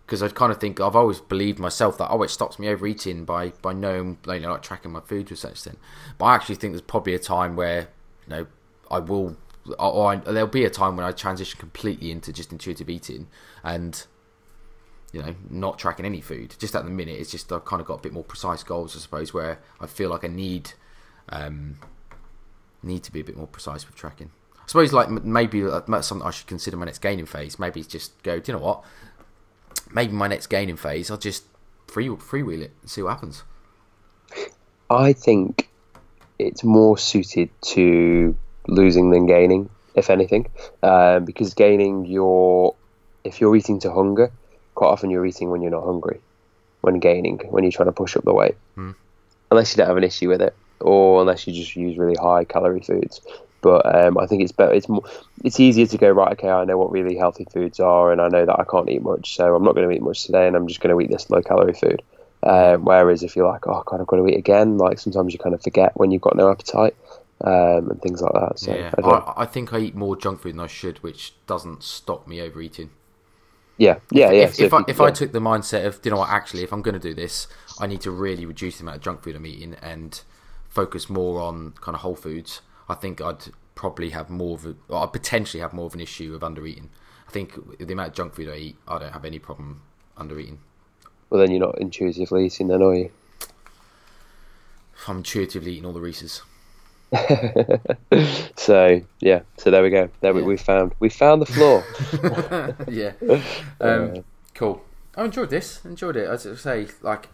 because I kind of think I've always believed myself that oh it stops me overeating by by knowing you know like tracking my food a certain extent. But I actually think there's probably a time where you know I will or I, there'll be a time when I transition completely into just intuitive eating and you know not tracking any food. Just at the minute, it's just I've kind of got a bit more precise goals, I suppose, where I feel like I need um, need to be a bit more precise with tracking. I suppose like maybe that's something I should consider my next gaining phase. Maybe just go, do you know what? Maybe my next gaining phase, I'll just free freewheel it and see what happens. I think it's more suited to losing than gaining, if anything, um, because gaining your if you're eating to hunger, quite often you're eating when you're not hungry. When gaining, when you're trying to push up the weight, hmm. unless you don't have an issue with it, or unless you just use really high calorie foods. But um, I think it's better. It's more. It's easier to go right. Okay, I know what really healthy foods are, and I know that I can't eat much, so I'm not going to eat much today, and I'm just going to eat this low calorie food. Um, whereas if you're like, oh God, I've got to eat again, like sometimes you kind of forget when you've got no appetite um, and things like that. So yeah, I, I, I, think I eat more junk food than I should, which doesn't stop me overeating. Yeah, yeah, yeah. If, So if, I, you- if I took the mindset of, you know what, actually, if I'm going to do this, I need to really reduce the amount of junk food I'm eating and focus more on kind of whole foods, I think I'd probably have more of a, or I'd potentially have more of an issue of under eating. I think the amount of junk food I eat, I don't have any problem under eating. well, then you're not intuitively eating, then are you? I'm intuitively eating all the Reese's. [LAUGHS] So yeah, so there we go. There we, Yeah. we found we found the flaw. [LAUGHS] [LAUGHS] yeah. Um, cool. I enjoyed this. Enjoyed it. As I say, like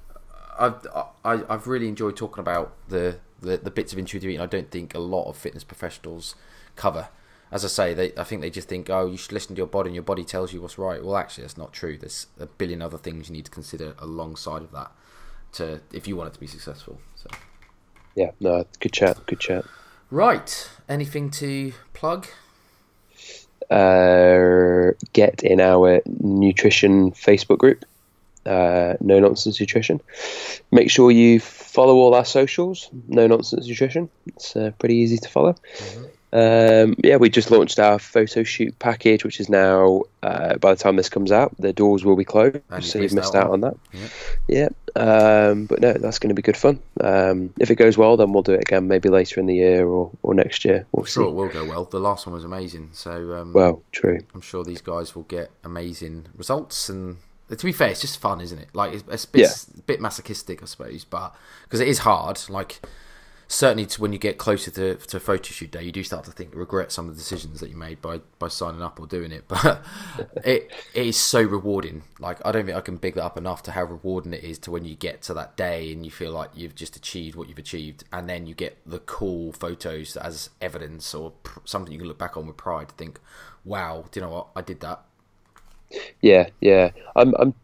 I've I, I've really enjoyed talking about the, the the bits of intuitive eating. I don't think a lot of fitness professionals cover. As I say, they I think they just think, oh, you should listen to your body, and your body tells you what's right. Well, actually, that's not true. There's a billion other things you need to consider alongside of that to if you want it to be successful. So. yeah, no, good chat, good chat. Right. Anything to plug? Uh, get in our nutrition Facebook group, uh, No Nonsense Nutrition. Make sure you follow all our socials, No Nonsense Nutrition. It's uh, pretty easy to follow. Um, yeah, we just launched our photo shoot package, which is now, uh, by the time this comes out, the doors will be closed, so you've missed out on- that. Yep. Yeah, um, but no, that's going to be good fun. Um, if it goes well, then we'll do it again, maybe later in the year or, or next year. We'll Sure, see. it will go well. The last one was amazing, so um, Well, true. I'm sure these guys will get amazing results. And to be fair, it's just fun, isn't it? Like it's, it's a bit, Yeah. bit masochistic, I suppose, but because it is hard. Like certainly, to when you get closer to to photo shoot day, you do start to think regret some of the decisions that you made by by signing up or doing it. [LAUGHS] But it it is so rewarding. Like I don't think I can big that up enough to how rewarding it is to when you get to that day and you feel like you've just achieved what you've achieved, and then you get the cool photos as evidence or pr- something you can look back on with pride. To think, wow, do you know what? I did that. Yeah, yeah. I'm, I'm,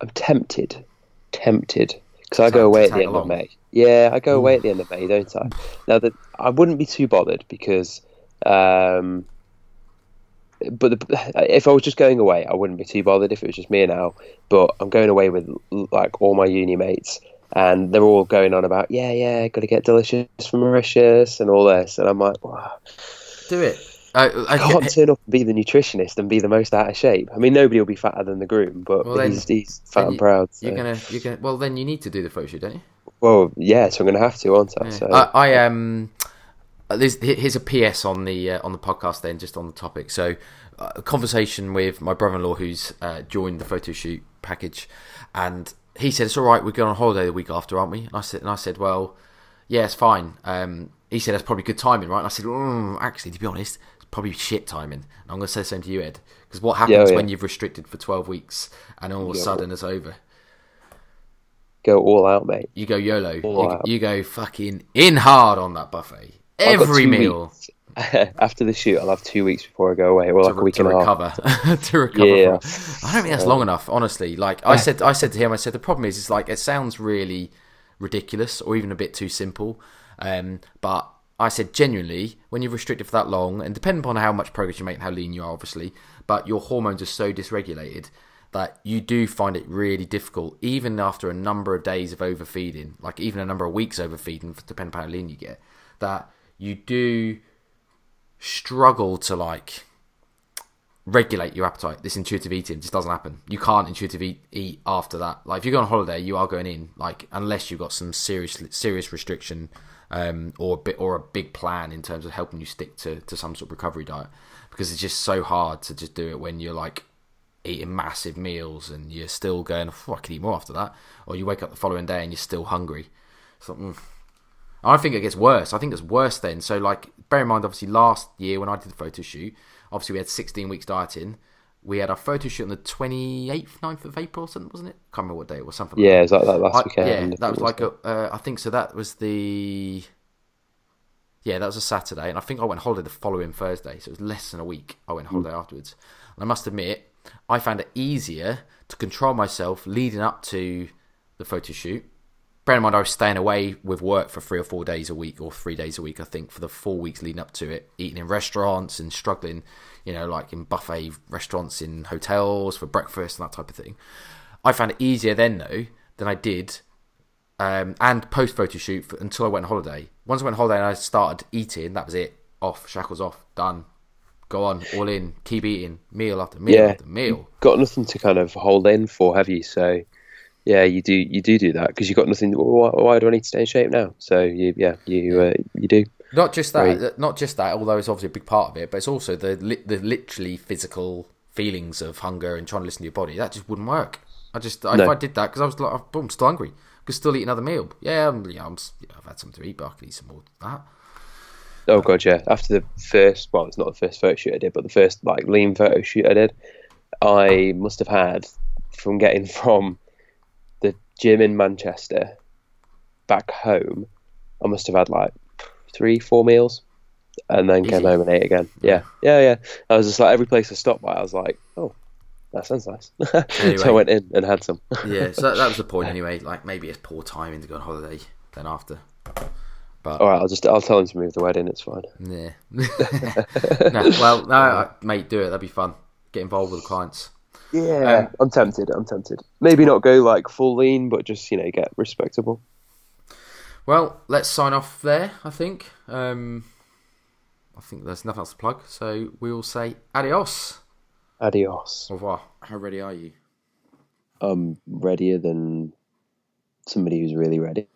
I'm tempted, tempted because I go away at the end along. of May. Yeah, I go away at the end of May, don't I? Now that I wouldn't be too bothered because, um, but the, if I was just going away, I wouldn't be too bothered if it was just me and Al. But I'm going away with like all my uni mates, and they're all going on about yeah, yeah, got to get delicious from Mauritius and all this, and I'm like, wow. Do it. I, I, I can't turn up and be the nutritionist and be the most out of shape. I mean, nobody will be fatter than the groom, but Well, then- he's, he's fat then and proud. So. You're gonna, you're gonna. Well, then you need to do the photo shoot, don't you? Well, yeah, so I'm going to have to, aren't I? So, I, I um, there's, here's a PS on the uh, on the podcast. Then just on the topic. So, uh, a conversation with my brother-in-law who's uh, joined the photo shoot package, and he said it's all right. We're going on holiday the week after, aren't we? And I said, and I said, well, yeah, it's fine. Um, he said that's probably good timing, right? And I said, mm, actually, to be honest, probably shit timing. And I'm going to say the same to you, Ed, because what happens Yeah, oh, yeah. when you've restricted for 12 weeks and all of a sudden it's over? go all out, mate. You go YOLO. You, you go fucking in hard on that buffet. Every meal weeks. [LAUGHS] After the shoot, I'll have two weeks before I go away. Well, like a week to and recover. [LAUGHS] to recover. Yeah. From. I don't think that's long enough, honestly. Like I [LAUGHS] said, I said to him, I said the problem is, it's like it sounds really ridiculous or even a bit too simple. Um, but I said genuinely, when you're restricted for that long, and depending upon how much progress you make and how lean you are, obviously, but your hormones are so dysregulated that you do find it really difficult, even after a number of days of overfeeding, like even a number of weeks overfeeding, depending upon how lean you get, that you do struggle to like regulate your appetite. This intuitive eating just doesn't happen. You can't intuitive eat, eat after that. Like if you go on holiday, you are going in like unless you've got some serious serious restriction um, or a bit or a big plan in terms of helping you stick to to some sort of recovery diet because it's just so hard to just do it when you're like eating massive meals and you're still going, oh, I can eat more after that, or you wake up the following day and you're still hungry. So, mm. I think it gets worse. I think it's worse then. So, like, bear in mind, obviously, last year when I did the photo shoot, obviously we had 16 weeks dieting. We had our photo shoot on the 28th, 9th of April, or something, wasn't it? Can't remember what day it was. Something. Yeah, like it's like that last I- weekend. yeah, that was like a. Uh, I think so. That was the. Yeah, that was a Saturday, and I think I went holiday the following Thursday, so it was less than a week. I went holiday afterwards, and I must admit, I found it easier to control myself leading up to the photo shoot. Bear in mind, I was staying away with work for three or four days a week, or three days a week, I think, for the four weeks leading up to it, eating in restaurants and struggling, you know, like in buffet restaurants in hotels for breakfast and that type of thing. I found it easier then, though, than I did um, and post photo shoot for, until I went on holiday. Once I went on holiday and I started eating, that was it. Off, shackles off, done. Go on, all in. Keep eating, meal after meal Yeah. after meal. got nothing to kind of hold in for, have you? So, yeah, you do you do do that because you've got nothing. Why, why do I need to stay in shape now? So you yeah you uh, you do. Not just that, Right. not just that. Although it's obviously a big part of it, but it's also the li- the literally physical feelings of hunger and trying to listen to your body. That just wouldn't work. I just if No. I did that because I was like, boom, I'm still hungry. Could still eat another meal. Yeah, I'm, yeah, I'm, yeah, I've had something to eat, but I could eat some more than that. Oh god, yeah. After the first, well, it's not the first photo shoot I did, but the first like lean photo shoot I did, I must have had from getting [LAUGHS] from gym in Manchester back home, I must have had like three, four meals, and then came home and ate again. Yeah, yeah, yeah. I was just like every place I stopped by, I was like, oh, that sounds nice. Anyway. [LAUGHS] so I went in and had some. [LAUGHS] Yeah, so that, that was the point [LAUGHS] anyway. Like maybe it's poor timing to go on holiday then after. But All right, I'll just I'll tell him to move the wedding. It's fine. yeah, no, well, no, mate, do it. That'd be fun. Get involved with the clients. Yeah, I'm tempted. I'm tempted. Maybe not go like full lean, but just you know get respectable. Well, let's sign off there. I think. Um, I think there's nothing else to plug, so we will say adios. Adios. Au revoir. How ready are you? I'm readier than somebody who's really ready.